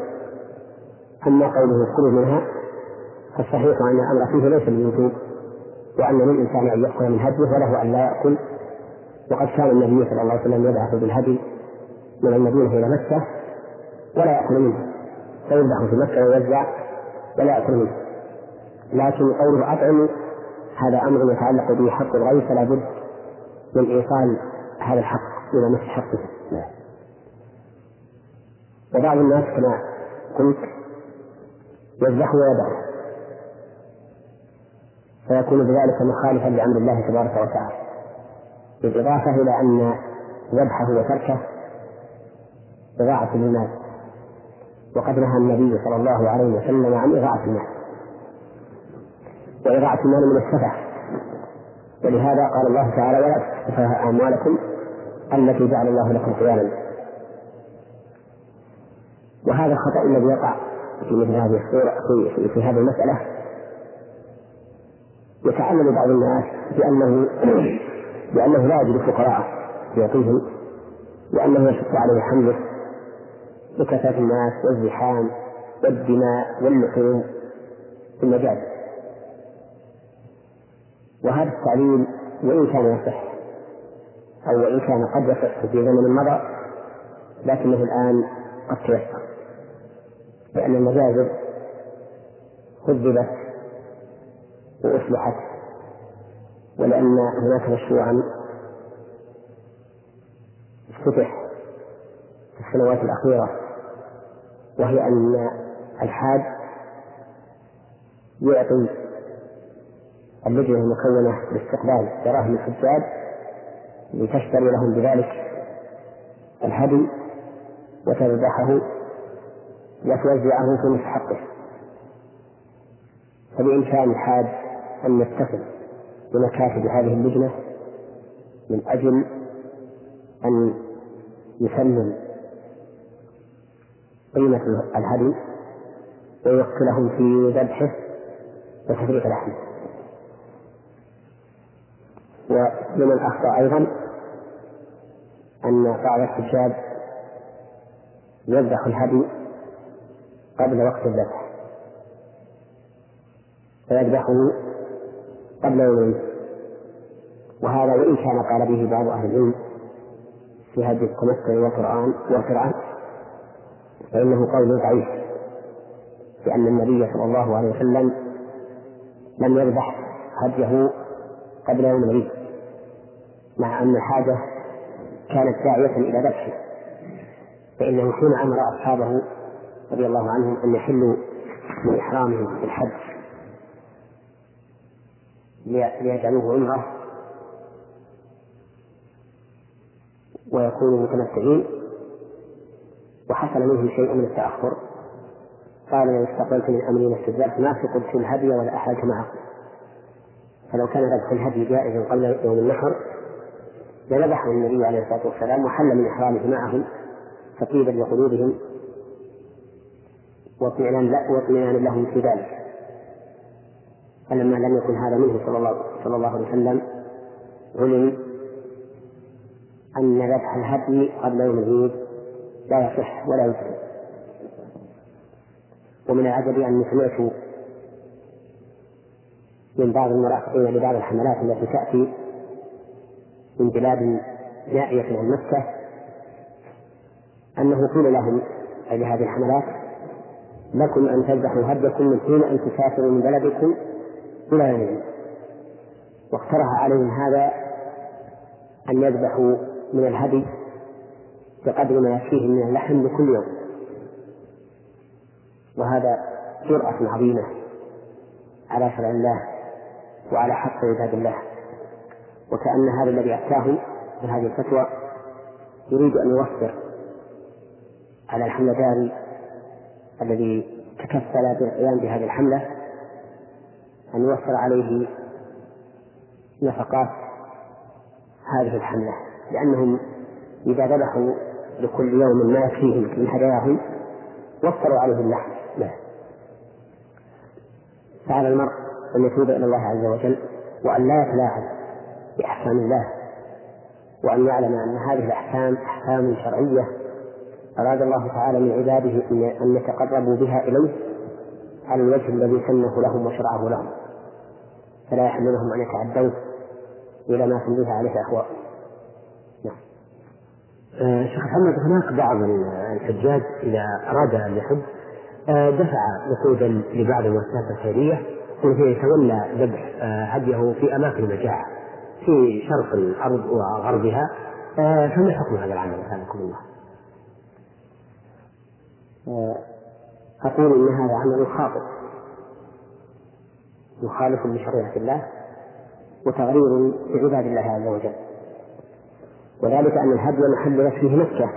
أما قوله كلوا منها فالصحيح أن الأمر فيه ليس بالوجوب وأن للإنسان أن يأكل من هديه وله أن لا يأكل. وقد كان النبي صلى الله عليه وسلم يبعث بالهدي من المدينة إلى مكة ولا يأكل منه فيذبح في مكة ويوزع ولا يأكل منه لكن قوله أطعموا هذا أمر يتعلق به حق الغير فلا بد من إيصال هذا الحق إلى مستحقه نعم وبعض الناس كما قلت يذبح ويدعو فيكون بذلك مخالفا لأمر الله تبارك وتعالى. بالإضافة إلى أن ذبحه وتركه إضاعة للمال وقد نهى النبي صلى الله عليه وسلم عن إضاعة المال. وإضاعة المال من السفه. ولهذا قال الله تعالى ولا تسفه أموالكم التي جعل الله لكم قياما وهذا الخطأ الذي يقع في مثل هذه الصورة في, في, هذه المسألة. يتعلم بعض الناس بأنه بأنه لا يجد فقراء يعطيهم وأنه يشق عليه حمله. بكثرة الناس والزحام والدماء واللحوم في المجال. وهذا التعليل وإن كان يصح أو وإن كان قد يصح في زمن مضى لكنه الآن قد تيسر. لأن المجازر هذبت وأصلحت ولأن هناك مشروعا افتتح في السنوات الأخيرة وهي أن الحاج يعطي اللجنة المكونة لاستقبال دراهم الحجاج لتشتري لهم بذلك الهدي وتذبحه وتوزعه في مستحقه. فبإمكان الحاج أن يتصل بمكاتب هذه اللجنة من أجل أن يسلم قيمة الهدي ويوكلهم في ذبحه وتفريق لحمه. ومن الأخطاء أيضا أن بعض الحجاج يذبح الهدي قبل وقت الذبح. فيذبحه قبل يومين. وهذا وإن كان قال به بعض أهل العلم في هدي التمتع والقرآن والقرآن فإنه قول ضعيف لأن النبي صلى الله عليه وسلم لم يذبح هديه قبل يوم العيد مع أن الحاجة كانت داعية إلى ذبحه فإنه حين أمر أصحابه رضي الله عنهم أن يحلوا من إحرامهم في الحج. ليجعلوه عمرة ويكونوا متمتعين. وحصل منهم شيء من التأخر. قال لو استقبلت من أمري ما استدبرت ما سقطت الهدي ولا أحلت معكم. فلو كان ذبح الهدي جائزا قبل يوم النحر لذبحه النبي عليه الصلاة والسلام وحل من إحرامه معهم تطيبا لقلوبهم. واطمئنان لهم في ذلك. فلما لم يكن هذا منه صلى الله صلى الله عليه وسلم علم أن ذبح الهدي قبل يوم العيد لا يصح ولا يجزي ومن العجب أني سمعت من بعض المرافقين لبعض الحملات التي تأتي من بلاد نائية عن مكة أنه قيل لهم أي لهذه الحملات لكم أن تذبحوا هديكم من حين أن تسافروا من بلدكم إلى يوم واقترح عليهم هذا أن يذبحوا من الهدي بقدر ما يكفيهم من اللحم لكل يوم. وهذا جرأة عظيمة على شرع الله وعلى حق عباد الله. وكأن هذا الذي أتاه بهذه الفتوى يريد أن يوفر على الحملداري الذي تكفل بالقيام بهذه الحملة أن يوفر عليه نفقات هذه الحملة لأنهم إذا ذبحوا لكل يوم ما يكفيهم من هداياهم وفروا عليه اللحم له فعلى المرء أن يتوب إلى الله عز وجل وأن لا يتلاعب بأحكام الله وأن يعلم أن هذه الأحكام أحكام شرعية أراد الله تعالى من عباده أن يتقربوا بها إليه على الوجه الذي سنه لهم وشرعه لهم فلا يحل لهم أن يتعدوا إلى ما تنبيه عليه أهواء نعم. آه شيخ محمد هناك بعض الحجاج إذا أراد أن يحج آه دفع نقودا لبعض المؤسسات الخيرية وهي يتولى ذبح آه هديه في أماكن المجاعة في شرق الأرض وغربها فما حكم هذا العمل أسألكم الله؟ أقول إن هذا عمل خاطئ. مخالف لشريعة الله وتغرير بعباد الله عز وجل. وذلك أن الهدي محل فيه مكة.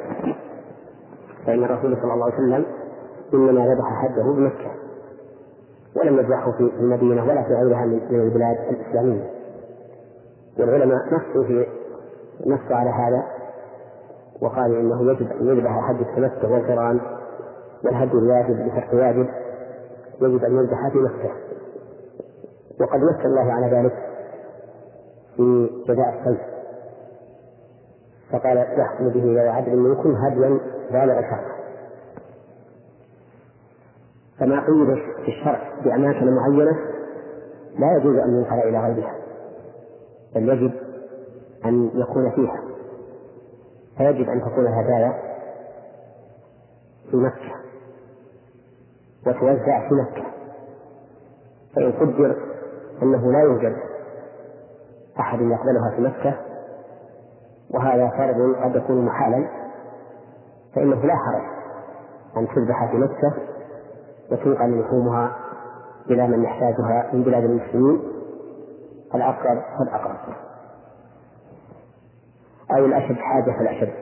فإن الرسول صلى الله عليه وسلم إنما ذبح هديه بمكة ولم يذبحه في المدينة ولا في غيرها من البلاد الإسلامية. والعلماء نصوا في نصوا على هذا وقالوا إنه يجب أن يذبح هدي التمتع والقرآن والهدي الواجب بشرط واجب يجب أن يذبح في مكة وقد نص الله على ذلك في جزاء الصيف فقال يحكم به ذوي عدل منكم هديا بالغ شرع فما قيد في الشرع بأماكن معينة لا يجوز أن ينقل إلى غيرها بل يجب أن يكون فيها. فيجب أن تكون الهدايا في مكة وتوزع في مكة. فإن قدر أنه لا يوجد أحد يقبلها في مكة وهذا فرض قد يكون محالا فإنه لا حرج أن تذبح في مكة وتنقل لحومها إلى من يحتاجها من بلاد المسلمين. الأقرب فالأقرب أو الأشد حاجة فالأشد.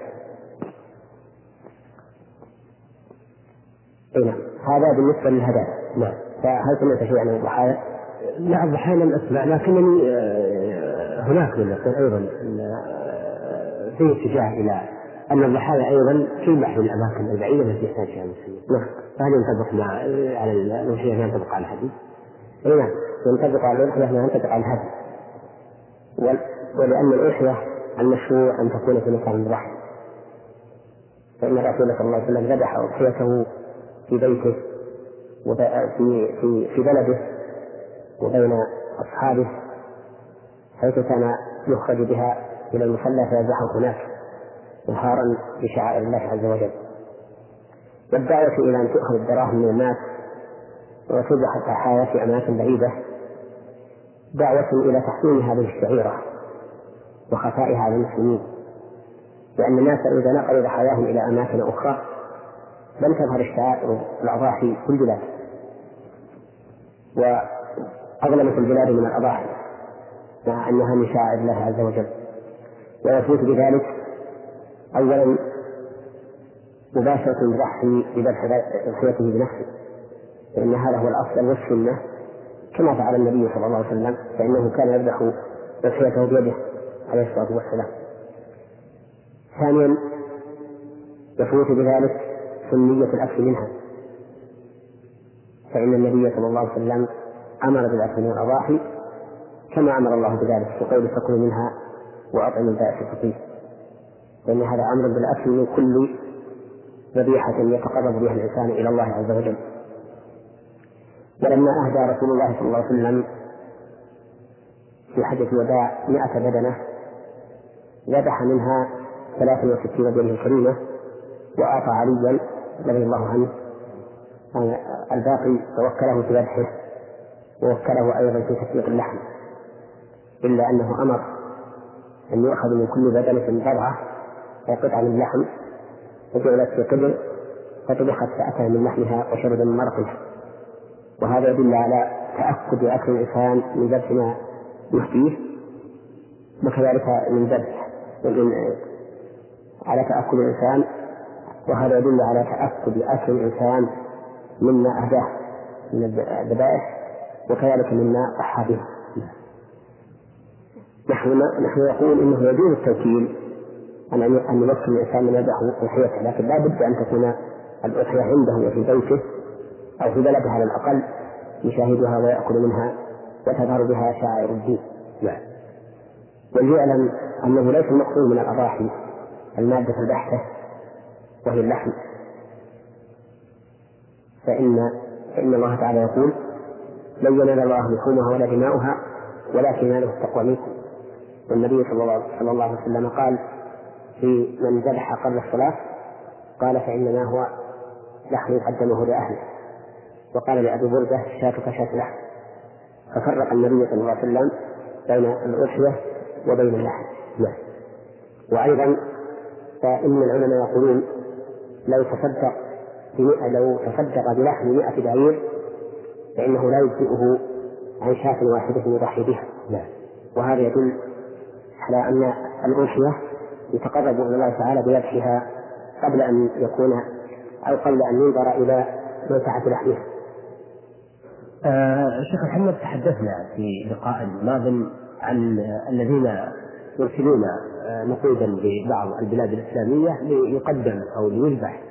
اي نعم هذا بالنسبة للهدايا نعم فهل سمعت شيئا عن الضحايا؟ لا الضحايا لم أسمع لكنني آه، هناك من يقول أيضا آه، في اتجاه إلى أن الضحايا أيضا تلمح في الأماكن البعيدة التي يحتاج فيها المسلمين. نعم. فهل ينطبق مع على الأضحية ينطبق على الهدي؟ اي نعم ينطبق على الأضحية ما ينطبق على الهدي. ولأن الأضحية المشروع أن تكون في مكان الضحى. فإن الرسول صلى الله عليه وسلم ذبح أضحيته في بيته وفي في في بلده وبين أصحابه حيث كان يخرج بها إلى المصلى فيذبحه هناك إظهارا لشعائر الله عز وجل. والدعوة إلى أن تؤخذ الدراهم من الناس وتذبح الضحايا في أماكن بعيدة دعوة إلى تحسين هذه الشعيرة وخفائها على المسلمين لأن الناس إذا نقلوا ضحاياهم إلى أماكن أخرى لم تظهر الشعائر الأضاحي في البلاد وأظلمت البلاد من الأضاحي. مع أنها من شعائر الله عز وجل. ويفوت بذلك أولا مباشرة الضحي بذبح أضحيته بنفسه. فإن هذا هو الأفضل والسنة. كما فعل النبي صلى الله عليه وسلم فإنه كان يذبح أضحيته بيده عليه الصلاة والسلام. ثانيا يفوت بذلك سنية الأكل منها. فإن النبي صلى الله عليه وسلم أمر بالأكل من الأضاحي كما أمر الله بذلك في قوله فكلوا منها وأطعموا البائس الفقير. لأن هذا أمر بالأكل من كل ذبيحة يتقرب بها الإنسان إلى الله عز وجل. ولما أهدى رسول الله صلى الله عليه وسلم في حجة الوداع مئة بدنة ذبح منها ثلاثة وستين بدنة كريمة وأعطى عليا رضي الله عنه. الباقي توكله في ذبحه ووكله أيضا في تسويق اللحم. إلا أنه أمر أن يؤخذ من كل بدنة بضعة أي قطعة من اللحم وجعلت في قبل فطبخت فأكل من لحمها وشرب من مرقها. وهذا يدل على تأكد أكل الإنسان من ذبح ما يحديه وكذلك من ذبح على تأكد الإنسان وهذا يدل على تأكد أكل الإنسان مما أهداه من الذبائح وكذلك مما ضحى به نحن نحن نقول إنه يجوز التوكيل أن أن يوكل الإنسان من يده اضحيته لكن لا بد أن تكون الأضحية عنده وفي بيته أو في بلده على الأقل يشاهدها ويأكل منها وتظهر بها شعائر الدين. نعم. وليعلم أنه ليس المقصود من الأضاحي المادة البحته وهي اللحم. فإن فإن الله تعالى يقول لن ينال الله لحومها ولا دماؤها ولكن يناله التقوى منكم. والنبي صلى الله, عليه وسلم قال في من ذبح قبل الصلاة قال فإنما هو لحم قدمه لأهله. وقال لأبي بردة شاتك شاة لحم. ففرق النبي صلى الله عليه وسلم بين الأضحية وبين اللحم. نعم. وأيضا فإن العلماء يقولون لو تصدق لو تصدق بلحم مئة بعير فإنه لا يجزئه عن شاة واحدة يضحي بها نعم وهذا يدل على أن الأضحية يتقرب إلى الله تعالى بذبحها قبل أن يكون أو قبل أن ينظر إلى منفعة لحمها. آه شيخ محمد تحدثنا في لقاء ماض عن الذين يرسلون آه، نقودا لبعض البلاد الإسلامية ليقدم أو ليذبح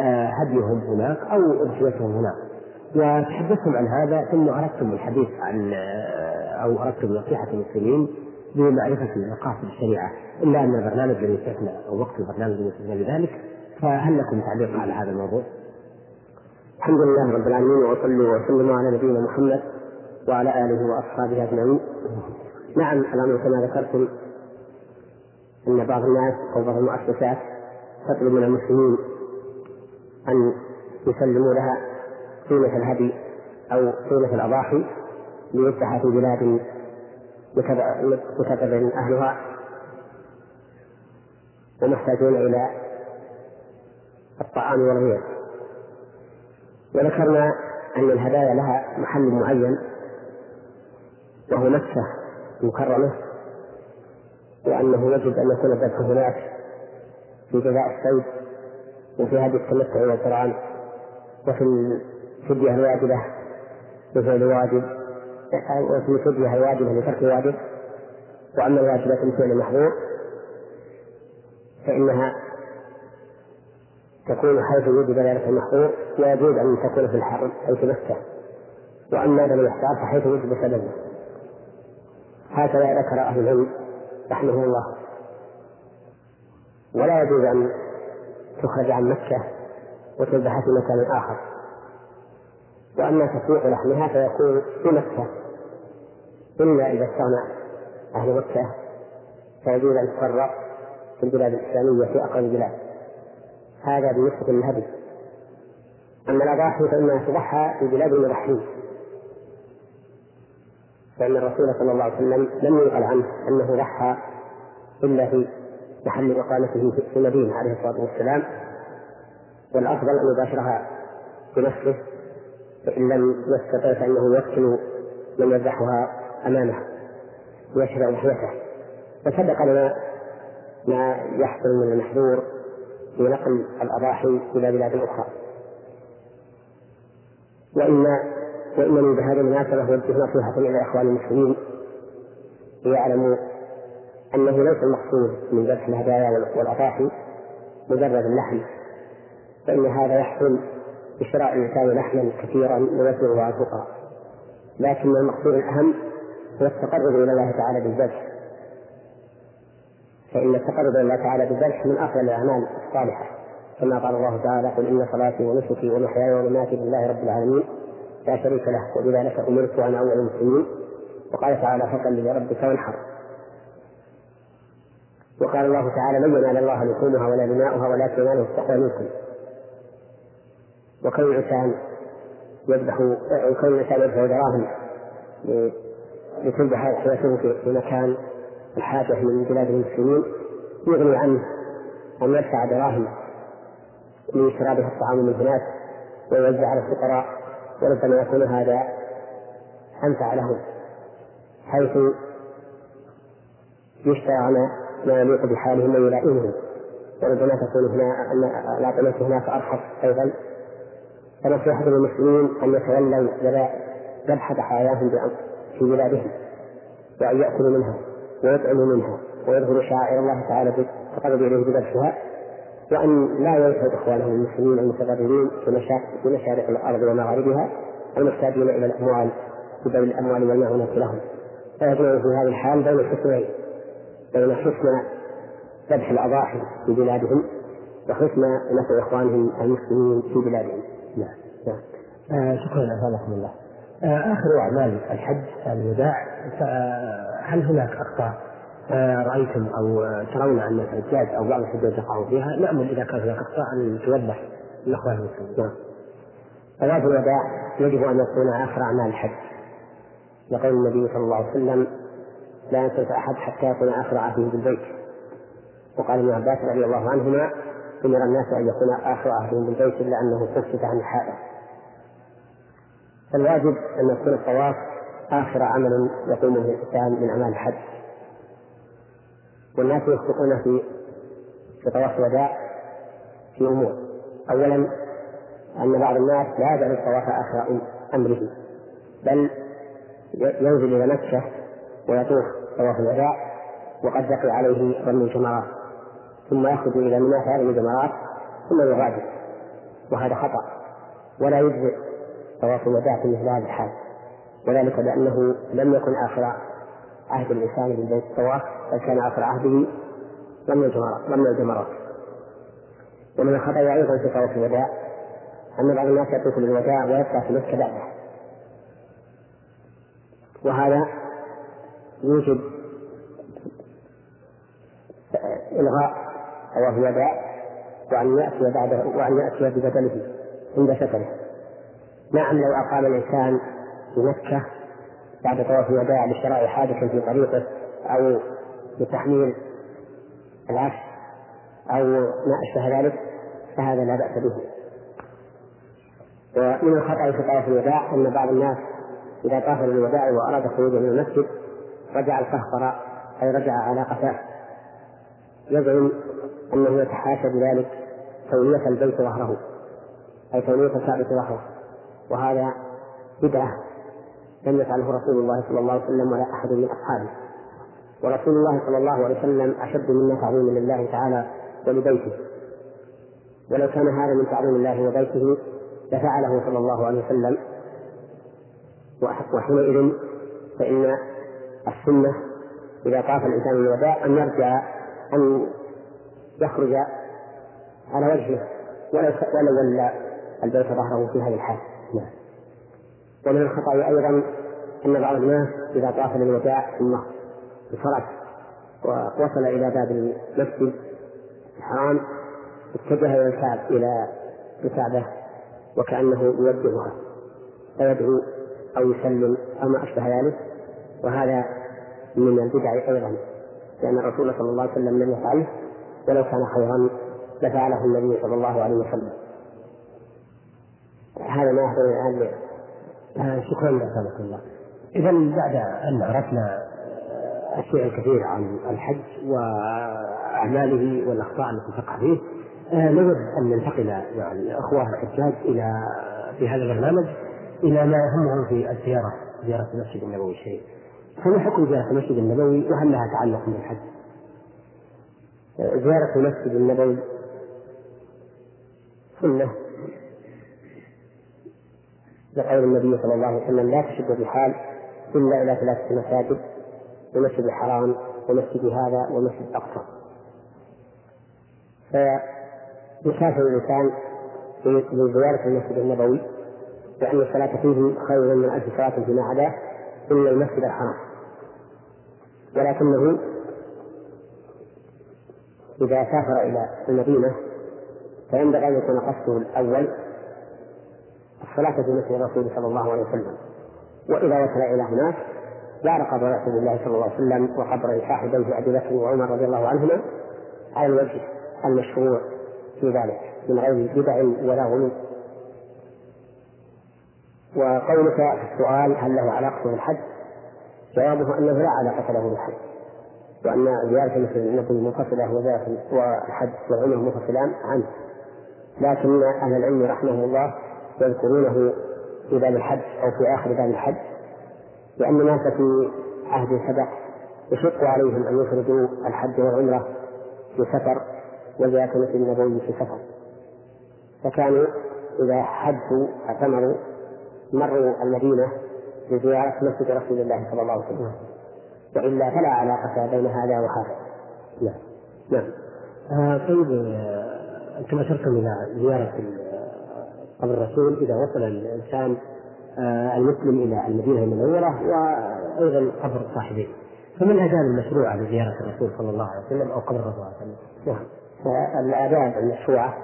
آه، هديهم هناك أو أضحيتهم هناك وتحدثتم عن هذا ثم أردتم الحديث عن آه، أو أردتم نصيحة المسلمين بمعرفة مقاصد الشريعة إلا أن البرنامج الذي يستثنى أو وقت البرنامج الذي يستثنى بذلك فهل لكم تعليق على هذا الموضوع؟ الحمد لله رب العالمين وصلوا وسلموا على نبينا محمد وعلى آله وأصحابه أجمعين. نعم الأمر كما ذكرتم أن بعض الناس أو بعض المؤسسات تطلب من المسلمين أن يسلموا لها قيمة الهدي أو قيمة الأضاحي ليفتح في بلاد متبر أهلها ومحتاجون إلى الطعام والغير. وذكرنا أن الهدايا لها محل معين وهو مكة المكرمة. وأنه يجب أن يكون الذبح هناك في جزاء الصيد وفي هذه التمتع والقرآن وفي الفدية الواجبة بفعل واجب وفي الفدية الواجبة لترك واجب. وأما الواجبة بفعل محظور فإنها تكون حيث وجد ذلك المحظور ويجوز أن تكون في الحرم أي في مكة. وأما لم يحتار فحيث وجد سببه. هكذا ذكر أهل العلم رحمه الله. ولا يجوز أن تخرج عن مكة وتذبح في مكان آخر. وأما تسويق لحمها فيكون في مكة. إلا إذا استغنى أهل مكة فيجوز أن تفرق في البلاد الإسلامية في أقرب البلاد. هذا بالنسبة للهدي. أما الأضاحي فإنها تضحى في بلاد المضحين فإن الرسول صلى الله عليه وسلم لم ينقل عنه أنه ضحى إلا في محل إقامته في المدينة عليه الصلاة والسلام. والأفضل أن يباشرها بنفسه فإن لم يستطع فإنه يوكل من يذبحها أمامه ويشرع لحيته وسبق لنا ما يحصل من المحذور في نقل الأضاحي إلى بلاد أخرى. وإن وإنني بهذه المناسبة أوجه نصيحة إلى إخوان المسلمين. ليعلموا أنه ليس المقصود من ذبح الهدايا والأضاحي مجرد اللحم فإن هذا يحصل بشراء الإنسان لحما كثيرا ويبلغ على الفقراء لكن المقصود الأهم هو التقرب إلى الله تعالى بالذبح. فإن التقرب إلى الله تعالى بالذبح من أفضل الأعمال الصالحة. كما قال الله تعالى قل إن صلاتي ونسكي ومحياي ومماتي لله رب العالمين لا شريك له وبذلك أمرت أن أول المسلمين. وقال تعالى فصل لربك وانحر. وقال الله تعالى لن ينال الله لحومها ولا دماؤها ولكن يناله التقوى منكم. وكون الإنسان يذبح كون الإنسان يدفع دراهم لتذبح حياته في مكان الحاجة من بلاد المسلمين يغني عنه أن يدفع دراهم لشراء بها الطعام من هناك ويوزع على الفقراء وربما يكون هذا أنفع له حيث يشترى ما ما يليق بحالهم ويلائمهم وربما تكون هنا الأطعمة هناك أرخص أيضا. فنصيحة للمسلمين أن يتولوا ذبح ضحاياهم في بلادهم وأن يأكلوا منها ويطعموا منها ويظهروا شعائر الله تعالى بالتقرب إليه بذبحها. وأن لا ينسوا إخوانهم المسلمين المتضررين في مشارق الأرض ومغاربها المحتاجين إلى الأموال بذل الأموال والمعونة لهم. فيجمع في هذه الحال بين الحسنين بين حسن ذبح الأضاحي في بلادهم وحسن نفع إخوانهم المسلمين في بلادهم. نعم نعم. آه شكرا أفادكم الله. آه آخر أعمال الحج الوداع هل هناك أخطاء؟ آه رأيتم أو ترون أن الحجاج أو بعض الحجاج يقعوا فيها نأمل إذا كان هناك أخطاء أن توضح للأخوان المسلمين. نعم. طواف الوداع يجب أن يكون آخر أعمال الحج. لقول النبي صلى الله عليه وسلم لا ينصرف أحد حتى يكون آخر عهده بالبيت. وقال ابن عباس رضي الله عنهما أمر الناس أن يكون آخر عهدهم بالبيت إلا أنه خفف عن الحائط فالواجب أن يكون الطواف آخر عمل يقوم به الإنسان من أعمال الحج. والناس يخطئون في في طواف الوداع في أمور أولا أن بعض الناس لا يجعل الطواف آخر أمره بل ينزل إلى مكة ويطوف طواف الوداع وقد بقي عليه رمي الجمرات ثم يخرج إلى منى فيرمي الجمرات ثم يغادر وهذا خطأ. ولا يجزئ طواف الوداع في مثل هذا الحال. وذلك لأنه لم يكن آخر عهد الإنسان بالبيت الطواف كان آخر عهده رمي الجمرات رمي الجمرات ومن الخطأ أيضا في طواف الوداع أن بعض الناس يطوف بالوداع ويبقى في مكة بعده. وهذا يوجب إلغاء طواف الوداع وأن يأتي بعده وأن يأتي ببدله عند سفره نعم لو أقام الإنسان في مكة بعد طواف الوداع لشراء حادث في طريقه أو لتحميل العفش أو ما أشبه ذلك فهذا لا بأس به. ومن الخطأ في طواف الوداع أن بعض الناس إذا طاف للوداع وأراد خروجه من المسجد رجع القهقرة أي رجع على قفاه. يزعم أنه يتحاشى بذلك تولية البيت ظهره أي تولية الكعبة ظهره وهذا بدعة لم يفعله رسول الله صلى الله عليه وسلم ولا أحد من أصحابه. ورسول الله صلى الله عليه وسلم أشد منا تعظيما لله تعالى ولبيته. ولو كان هذا من تعظيم الله وبيته لفعله صلى الله عليه وسلم. وحينئذ فإن السنة إذا طاف الإنسان الوداع أن يرجع أن يخرج على وجهه ولو ولو ولى البيت ظهره في هذه الحال. نعم. ومن الخطأ أيضا أن بعض الناس إذا طاف للوداع ثم انصرف ووصل إلى باب المسجد الحرام اتجه إلى الكعب إلى الكعبة وكأنه يوجهها فيدعو أو يسلم أو ما أشبه ذلك وهذا من البدع أيضا لأن الرسول صلى الله عليه وسلم لم يفعله ولو كان خيرا لفعله النبي صلى الله عليه وسلم. هذا ما يحضر الآن شكرا لك الله. إذا بعد أن عرفنا الشيء الكثير عن الحج وأعماله والأخطاء التي تقع فيه آه، نود أن ننتقل مع الأخوة الحجاج إلى في هذا البرنامج إلى ما يهمهم في الزيارة زيارة المسجد النبوي الشريف. فما حكم زيارة المسجد النبوي وهل لها تعلق بالحج؟ زيارة المسجد النبوي. سنة. لقول النبي صلى الله عليه وسلم لا تشد الرحال إلا إلى ثلاثة مساجد المسجد الحرام ومسجد هذا ومسجد الأقصى. فيسافر الإنسان لزيارة المسجد النبوي لأن الصلاة فيه خير من ألف صلاة فيما عداه إلا المسجد الحرام. ولكنه إذا سافر إلى المدينة فينبغي أن يكون قصده الأول الصلاة في مسجد الرسول صلى الله عليه وسلم. وإذا وصل إلى هناك بارك رسول الله صلى الله عليه وسلم وقبر صاحبيه أبي بكر وعمر رضي الله عنهما على الوجه المشروع في ذلك من غير بدع ولا غلو. وقولك في السؤال هل له علاقة بالحج؟ جوابه أنه لا علاقة له بالحج. وأن زيارة مثل النبي منفصلة وزيارة والحج والعمرة منفصلان عنه. لكن أهل العلم رحمه الله يذكرونه في باب الحج أو في آخر باب الحج لأن الناس في عهد سبق يشق عليهم أن يفردوا الحج والعمرة في سفر المسجد النبوي في سفر. فكانوا إذا حجوا اعتمروا مروا المدينة لزيارة مسجد رسول الله صلى الله عليه وسلم. وإلا فلا علاقة بين هذا وهذا. نعم. نعم. آه طيب آه، أنتم أشرتم إلى زيارة قبر الرسول إذا وصل الإنسان آه، المسلم إلى المدينة المنورة وأيضا قبر صاحبه. فما الاداب المشروعه لزياره الرسول صلى الله عليه وسلم أو قبر الرسول صلى الله عليه وسلم؟ نعم. الاداب المشروعة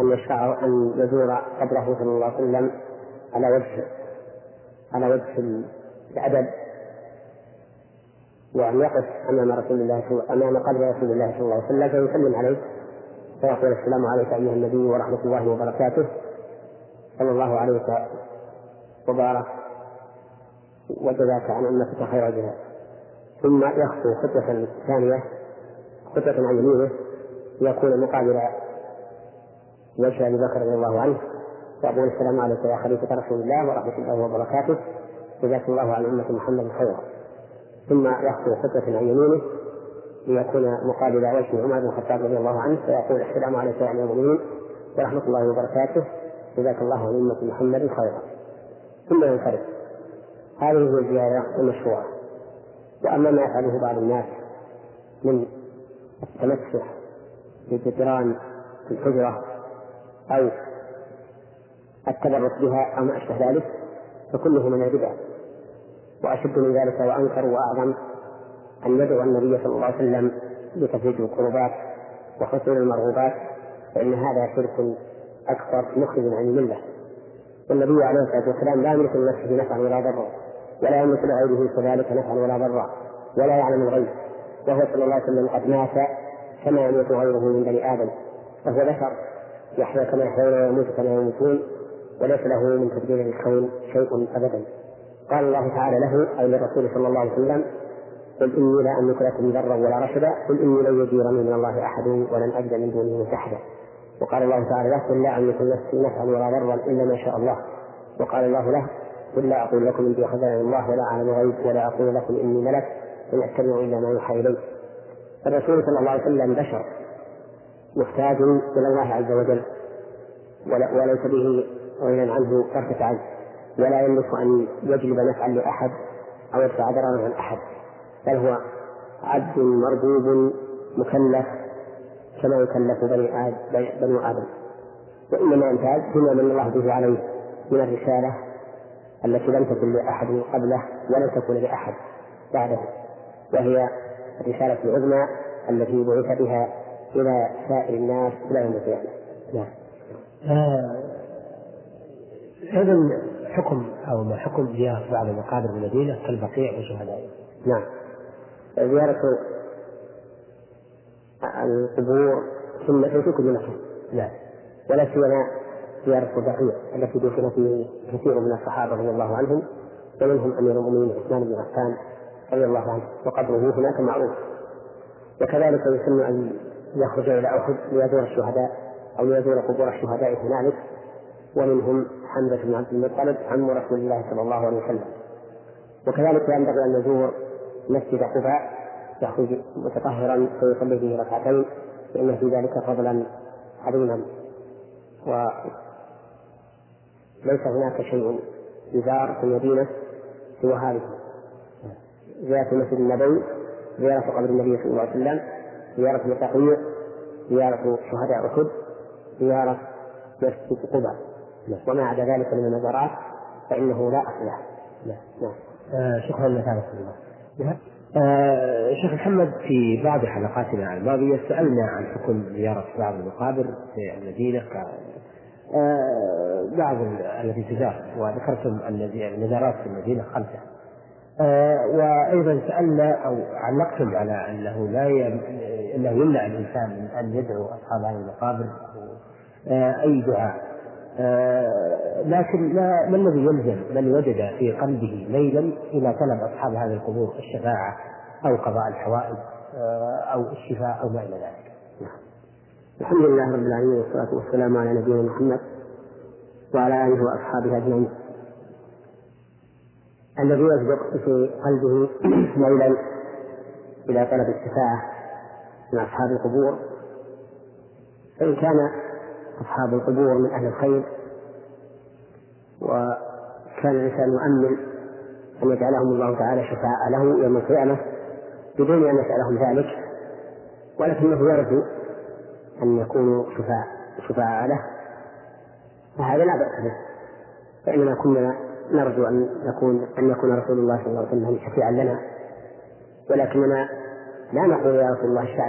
أن يشرع أن يزور قبره صلى الله عليه وسلم على وجه على وجه الأدب. وأن يقف أمام رسول الله أمام قبر رسول الله صلى الله عليه وسلم فيسلم عليه. فيقول السلام عليك أيها النبي ورحمة الله وبركاته. صلى الله عليه وبارك وجزاك عن أمتك خير جزاء. ثم يخطو خطوة ثانية خطوة عن يمينه ليكون مقابل وجه أبي بكر رضي الله عنه وأقول السلام عليك يا خليفة رسول الله ورحمة الله وبركاته. جزاك الله عن أمة محمد خيرا. ثم يخطو خطوة عن يمينه ليكون مقابل وجه عمر بن الخطاب رضي الله عنه فيقول السلام عليك يا المؤمنين ورحمة الله وبركاته. جزاك الله عن أمة محمد خيرا. ثم ينصرف. هذه هي الزيارة المشروعة. وأما ما يفعله بعض الناس من التمسح بالجدران في الحجرة أو التبرك بها أو ما أشبه ذلك فكله من البدع. وأشد من ذلك وأنكر وأعظم أن يدعو النبي صلى الله عليه وسلم بتفريج القربات وحصول المرغوبات فإن هذا شرك أكبر مخرج عن الملة. والنبي عليه الصلاة والسلام لا يملك لنفسه نفعا ولا ضرا ولا يملك لغيره كذلك نفعا ولا ضرا ولا يعلم الغيب. وهو صلى الله عليه وسلم قد مات كما يموت غيره من بني آدم. فهو بشر يحيا كما يحيون ويموت كما يموتون وليس له من تدبير الكون شيء ابدا. قال الله تعالى له أي للرسول صلى الله عليه وسلم قل إني لا أملك لكم ضرا ولا رشدا قل إني لن يجيرني من الله أحد ولن أجد من دونه ملتحدا وقال الله تعالى له قل لا املك نفسي نفعا ولا ضرا إلا ما شاء الله. وقال الله له قل لا أقول لكم اني خزائن الله ولا أعلم الغيب ولا أقول لكم إني ملك إن أتبع إلا ما يوحى إلي. الرسول صلى الله عليه وسلم بشر محتاج إلى الله عز وجل. وليس به غنى عنه طرفة عين. ولا يملك أن يجلب نفعا لأحد أو يدفع ضررا عن أحد. بل هو عبد مربوب مكلف كما يكلف بني آدم بنو آدم وإنما يمتاز بما من الله به عليه من الرسالة التي لم تكن لأحد قبله ولم تكن لأحد بعده وهي الرسالة العظمى التي بعث بها إلى سائر الناس إلى يوم القيامة. نعم. آه إذا حكم أو ما حكم زيارة بعض المقابر المدينة كالبقيع وشهدائه. نعم. زيارة القبور في كل مكان. نعم. ولا سيما زيارة البقيع التي دفن فيه كثير من الصحابة رضي الله عنهم ومنهم أمير المؤمنين عثمان بن عفان رضي الله عنه وقبره هناك معروف وكذلك يسن أن يخرج إلى أحد ليزور الشهداء أو ليزور قبور الشهداء هنالك ومنهم حمزة بن عبد المطلب عم رسول الله صلى الله عليه وسلم وكذلك ينبغي أن يزور مسجد قباء يخرج متطهرا فيصلي فيه ركعتين فإن في ذلك فضلا عظيما وليس هناك شيء يزار في المدينة سوى هذه. زيارة المسجد النبوي زيارة قبر النبي صلى الله عليه وسلم زيارة البقيع زيارة شهداء أحد زيارة مسجد قباء. وما عدا ذلك من المزارات فإنه لا أصل له. نعم. آه شكرا لك الله. آه شيخ محمد في بعض حلقاتنا الماضية سألنا عن حكم زيارة بعض المقابر في المدينة آه بعض التي تزار وذكرتم أن النزارات في المدينة خمسة آه وأيضا سألنا أو علقتم على أنه لا. أنه يمنع الإنسان من أن يدعو أصحاب هذه المقابر أي دعاء لكن ما, ما الذي يلزم من وجد في قلبه ميلا إلى طلب أصحاب هذه القبور الشفاعة أو قضاء الحوائج آه، أو الشفاء أو ما إلى ذلك. نعم. الحمد لله رب العالمين والصلاة والسلام على نبينا محمد وعلى آله وأصحابه أجمعين. الذي يصدق في قلبه ميلا إلى طلب الشفاعة من أصحاب القبور فإن كان أصحاب القبور من أهل الخير وكان الإنسان يؤمل أن يجعلهم الله تعالى شفاء له يوم القيامة بدون أن يسألهم ذلك ولكنه يرجو أن يكونوا شفاء شفاء له فهذا لا بأس به فإننا كنا نرجو أن يكون أن يكون رسول الله صلى الله عليه وسلم شفيعا لنا ولكننا لا نقول يا رسول الله اشفع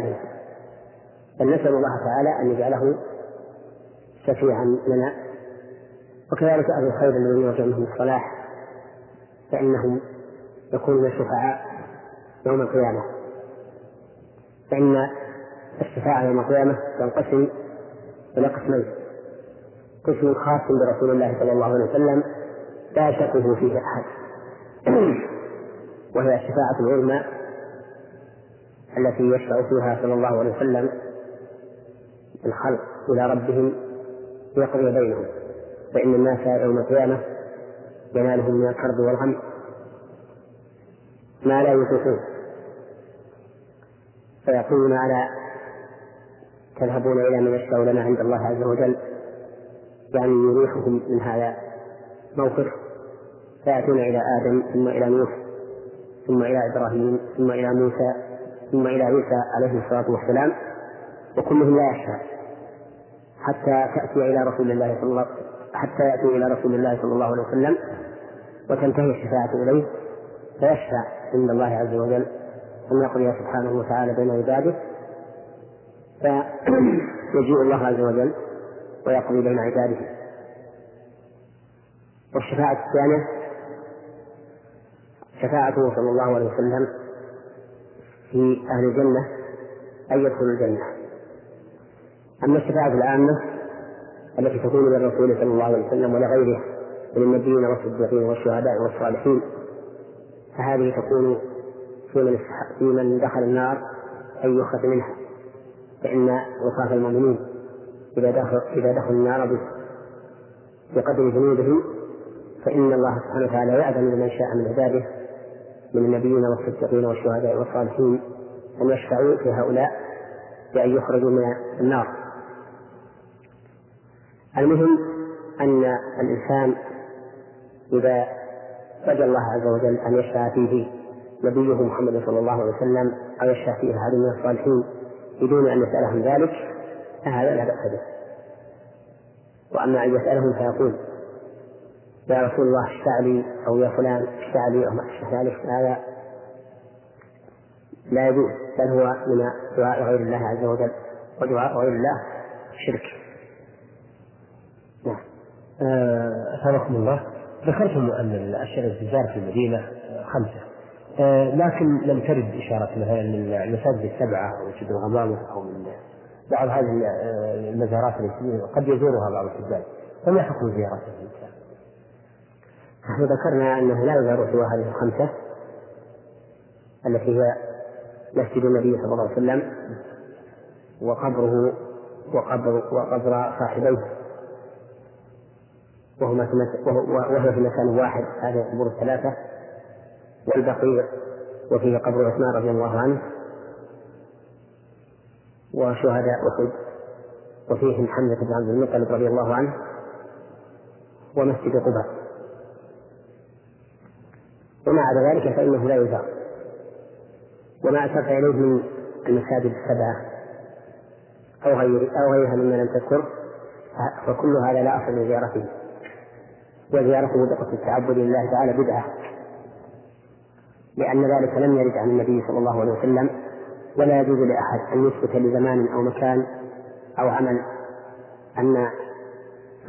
بل نسأل الله تعالى أن يجعله شفيعا لنا. وكذلك أهل الخير الذين يرجى منهم الصلاح فإنهم يكونون شفعاء يوم القيامة. فإن الشفاعة يوم القيامة تنقسم إلى قسمين. قسم خاص برسول الله صلى الله عليه وسلم لا يشكه فيه أحد. وهي الشفاعة العظمى التي يشفع فيها صلى الله عليه وسلم الخلق إلى ربهم ليقضي بينهم فإن الناس يوم القيامة ينالهم من الكرب والغم ما لا يطيقون فيقولون على تذهبون إلى من يشفع لنا عند الله عز وجل؟ يعني يريحهم من هذا موقف. فيأتون إلى آدم ثم إلى نوح ثم إلى إبراهيم ثم إلى موسى ثم إلى عيسى عليه الصلاة والسلام وكلهم لا يشفع. حتى تأتي إلى رسول الله صلى الله حتى يأتي إلى رسول الله صلى الله عليه وسلم وتنتهي الشفاعة إليه فيشفع عند الله عز وجل. أن يقضي سبحانه وتعالى بين عباده. فيجيء الله عز وجل ويقضي بين عباده. والشفاعة الثانية شفاعته صلى الله عليه وسلم في أهل الجنة أن يدخلوا الجنة. أما الشفاعة العامة التي تكون للرسول صلى الله عليه وسلم ولغيره من النبيين والصديقين والشهداء والصالحين. فهذه تكون في من في من دخل النار أن يخرج منها فإن وصاف المؤمنين إذا دخل إذا دخلوا النار بقدر ذنوبهم فإن الله سبحانه وتعالى يأذن لمن شاء من عباده من النبيين والصديقين والشهداء والصالحين أن يشفعوا في هؤلاء بأن يخرجوا من النار. المهم أن الإنسان إذا رجا الله عز وجل أن يشفع فيه نبيه محمد صلى الله عليه وسلم أو يشفع فيه أحد من الصالحين بدون أن يسألهم ذلك فهذا لا بأس به. وأما أن يسألهم فيقول يا رسول الله اشفع لي أو يا فلان اشفع لي أو ما اشفع لي هذا لا يجوز بل هو من دعاء غير الله عز وجل ودعاء غير الله شرك. أثابكم آه الله. ذكرتم أن الأشياء التي تزار في المدينة خمسة. آه لكن لم ترد إشارة مثلا من المساجد السبعة أو مسجد الغمامة أو من بعض هذه آه، المزارات التي قد يزورها بعض الحجاج. فما حكم زيارتها الإنسان؟ نحن ذكرنا أنه لا يزار سوى هذه الخمسة التي هي مسجد النبي صلى الله عليه وسلم وقبره وقبر وقبر صاحبيه وهما في وهو في مكان واحد هذه القبور الثلاثة والبقيع وفيه قبر عثمان رضي الله عنه وشهداء أحد وفيهم حمزة بن عبد المطلب رضي الله عنه ومسجد قباء. عدا ذلك فإنه لا يزار. وما أشرت إليه من المساجد السبعة أو أو غيرها مما لم تذكر فكل هذا لا أصل لزيارته. وزيارته بدقة التعبد لله تعالى بدعة لأن ذلك لم يرد عن النبي صلى الله عليه وسلم ولا يجوز لأحد أن يثبت لزمان أو مكان أو عمل أن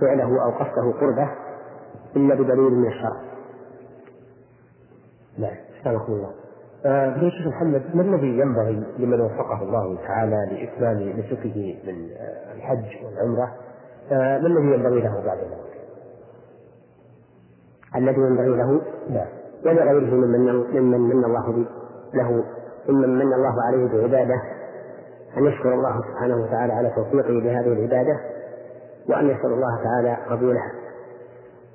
فعله أو قصده قربة إلا بدليل من الشرع. نعم، سلامكم الله. آه شيخ محمد ما الذي ينبغي لمن وفقه الله تعالى لإتمام نسكه من آه الحج والعمرة آه ما الذي ينبغي له بعد ذلك؟ الذي ينبغي له لا ولغيره ممن ممن من الله له ممن من الله عليه بعبادة. أن يشكر الله سبحانه وتعالى على توفيقه لهذه العبادة وأن يسأل الله تعالى قبولها.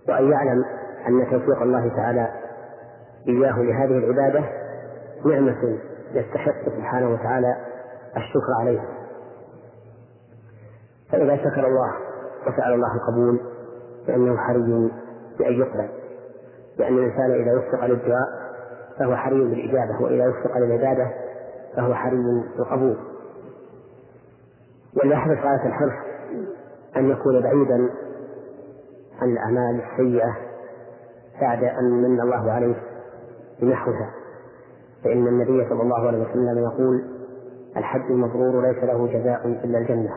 وأن يعلم أن توفيق الله تعالى إياه لهذه العبادة نعمة يستحق سبحانه وتعالى الشكر عليها. فإذا شكر الله وسأل الله القبول فإنه حري بأن يقبل. لأن الإنسان إذا وفق للدعاء فهو حري بالإجابة وإذا وفق للعبادة فهو حري بالقبول. وليحرص غاية الحرص أن يكون بعيدا عن الأعمال السيئة بعد أن من الله عليه بنحوها. فإن النبي صلى الله عليه وسلم يقول الحج المبرور ليس له جزاء إلا الجنة.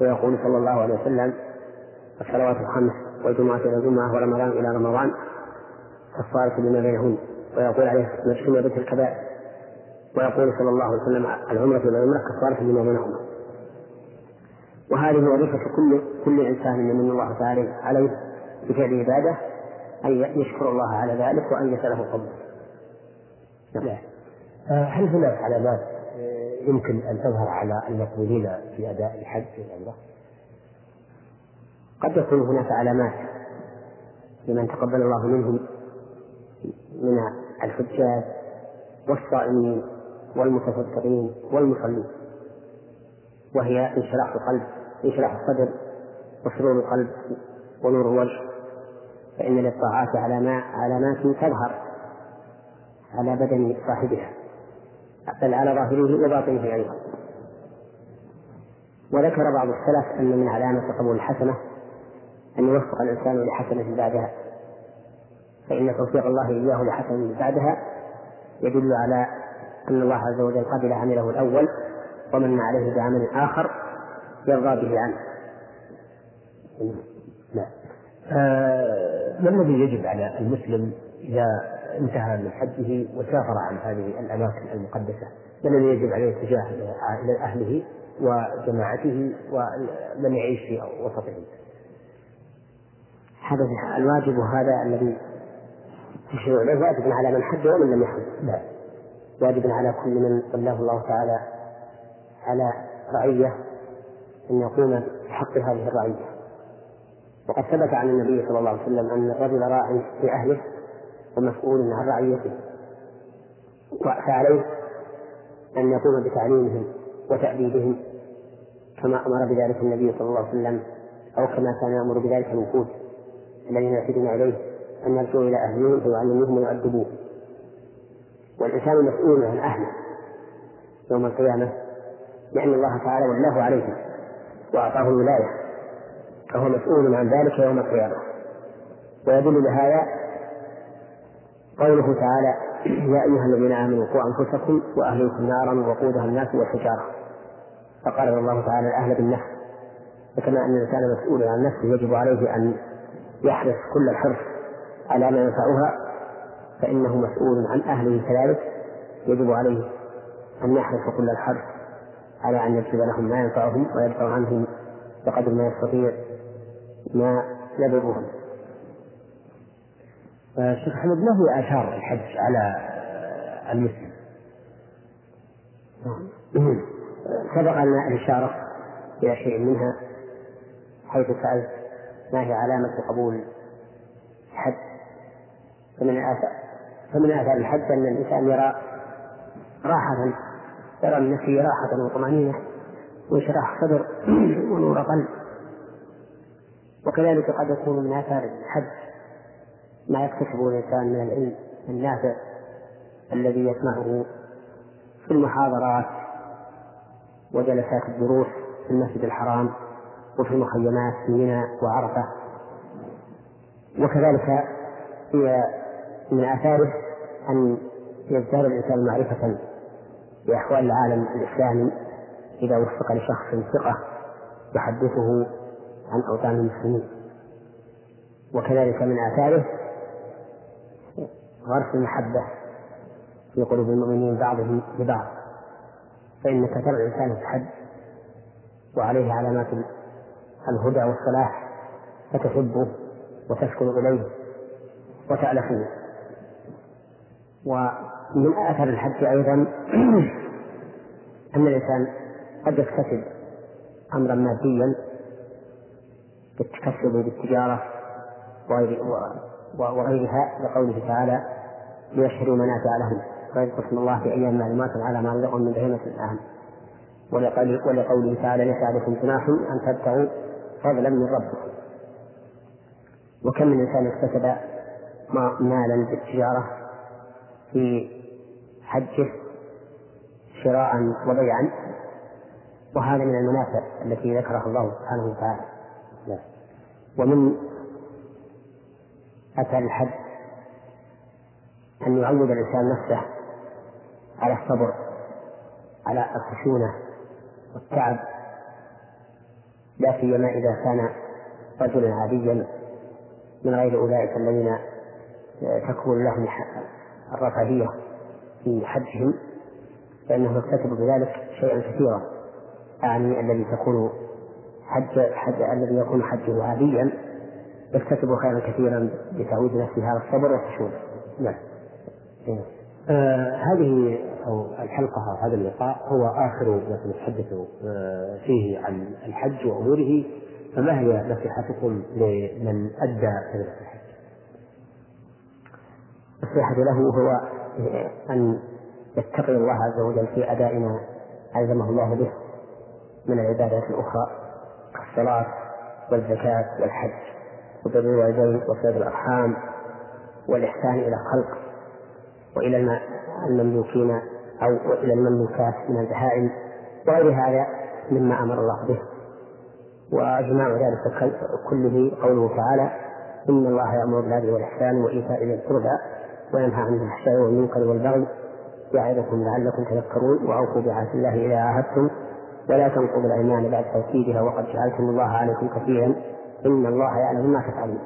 ويقول صلى الله عليه وسلم الصلوات الخمس والجمعة إلى الجمعة ورمضان إلى رمضان كفارة لما بينهن ويقول عليه بيت الكبائر ويقول صلى الله عليه وسلم العمرة إلى العمرة كفارة لما بينهما وهذه وظيفة كل كل إنسان من الله تعالى عليه بفعل عبادة أن يشكر الله على ذلك وأن يسأله القبول. نعم. آه، هل هناك علامات آه، يمكن أن تظهر على المقبولين في أداء الحج والعمرة؟ قد يكون هناك علامات لمن تقبل الله منهم من الحجاج والصائمين والمتصدقين والمصلين وهي انشراح القلب انشراح الصدر وسرور القلب ونور الوجه فإن للطاعات علامات تظهر على بدن صاحبها بل على ظاهره وباطنه أيضا. وذكر بعض السلف أن من علامة قبول الحسنة أن يوفق الإنسان لحسنة بعدها. فإن توفيق الله إياه لحسنة بعدها يدل على أن الله عز وجل قبل عمله الأول ومن عليه بعمل آخر يرضى به عنه. نعم. آه ما الذي يجب على المسلم إذا انتهى من حجه وسافر عن هذه الأماكن المقدسة؟ ما الذي يجب عليه تجاه أهله وجماعته ومن يعيش في وسطهم هذا الواجب هذا الذي تشير إليه واجب على من حج ومن لم يحج. لا واجب على كل من ولاه الله تعالى على رعية أن يقوم بحق هذه الرعية. وقد ثبت عن النبي صلى الله عليه وسلم أن الرجل راع في أهله ومسؤول عن رعيته. فعليه أن يقوم بتعليمهم وتأديبهم كما أمر بذلك النبي صلى الله عليه وسلم أو كما كان يأمر بذلك الوفود الذين يعتدون إليه أن يرجعوا إلى أهلهم فيعلموهم ويؤدبوهم والإنسان مسؤول عن أهله يوم القيامة لأن الله تعالى ولاه عليهم وأعطاه الولاية فهو مسؤول عن ذلك يوم القيامة. ويدل لهذا قوله تعالى يا أيها الذين آمنوا قوا أنفسكم وأهليكم نارا وقودها الناس والحجارة. فقال الله تعالى الأهل بالنفس. فكما أن الإنسان مسؤول عن نفسه يجب عليه أن يحرص كل الحرص على ما ينفعها فإنه مسؤول عن أهله كذلك يجب عليه أن يحرص كل الحرص على أن يكتب لهم ما ينفعهم ويدفع عنهم بقدر ما يستطيع ما يضرهم. شيخ أحمد ما هي آثار الحج على المسلم؟ سبق أن الإشارة إلى شيء منها حيث سألت ما هي علامة قبول الحج فمن آثار فمن آثار الحج أن الإنسان يرى راحة يرى من نفسه راحة وطمأنينة وانشراح صدر ونور قلب. وكذلك قد يكون من آثار الحج ما يكتسبه الإنسان من العلم النافع الذي يسمعه في المحاضرات وجلسات الدروس في المسجد الحرام. وفي المخيمات في منى وعرفة. وكذلك هي من آثاره أن يزداد الإنسان معرفة بأحوال العالم الإسلامي إذا وفق لشخص ثقة يحدثه عن أوطان المسلمين. وكذلك من آثاره غرس المحبة في قلوب المؤمنين بعضهم لبعض. فإنك ترى الإنسان في الحج وعليه علامات الهدى والصلاح فتحبه وتشكر إليه وتألفه. ومن آثار الحج أيضا أن الإنسان قد يكتسب أمرا ماديا بالتكسب بالتجارة وغيرها لقوله تعالى ليشهدوا منافع لهم ويذكر اسم الله في أيام معلومات على ما رزقهم من بهيمة الأنعام ولقوله تعالى ليس عليكم جناح أن تبتغوا فضلا من ربكم وكم من إنسان اكتسب مالا بالتجارة في حجه شراء وبيعا وهذا من المنافع التي ذكرها الله سبحانه وتعالى. ومن أثر الحج أن يعود الإنسان نفسه على الصبر على الخشونة والتعب لا سيما إذا كان رجلا عاديا من غير أولئك الذين تكون لهم الرفاهية في حجهم فإنه يكتسب بذلك شيئا كثيرا أعني الذي تكون حج حج الذي يكون حجه عاديا يكتسب خيرا كثيرا بتعويض نفسه هذا الصبر والخشونة. نعم. آه هذه أو الحلقة أو هذا اللقاء هو آخر ما سنتحدث آه فيه عن الحج وأموره فما هي نصيحتكم لمن أدى كلمة الحج؟ النصيحة له هو أن يتقي الله عز وجل في أداء ما ألزمه الله به من العبادات الأخرى كالصلاة والزكاة والحج وبر الوالدين وصلة الأرحام والإحسان إلى الخلق وإلى المملوكين أو إلى المملوكات من البهائم وغير هذا مما أمر الله به. وإجماع ذلك كله قوله تعالى إن الله يأمر بالعدل والإحسان وإيتاء ذي القربى وينهى عن الفحشاء والمنكر والبغي يعظكم لعلكم تذكرون. وأوفوا بعهد الله إذا عاهدتم. ولا تنقضوا الأيمان بعد توكيدها وقد جعلتم الله عليكم كثيرا. إن الله يعلم ما تفعلون.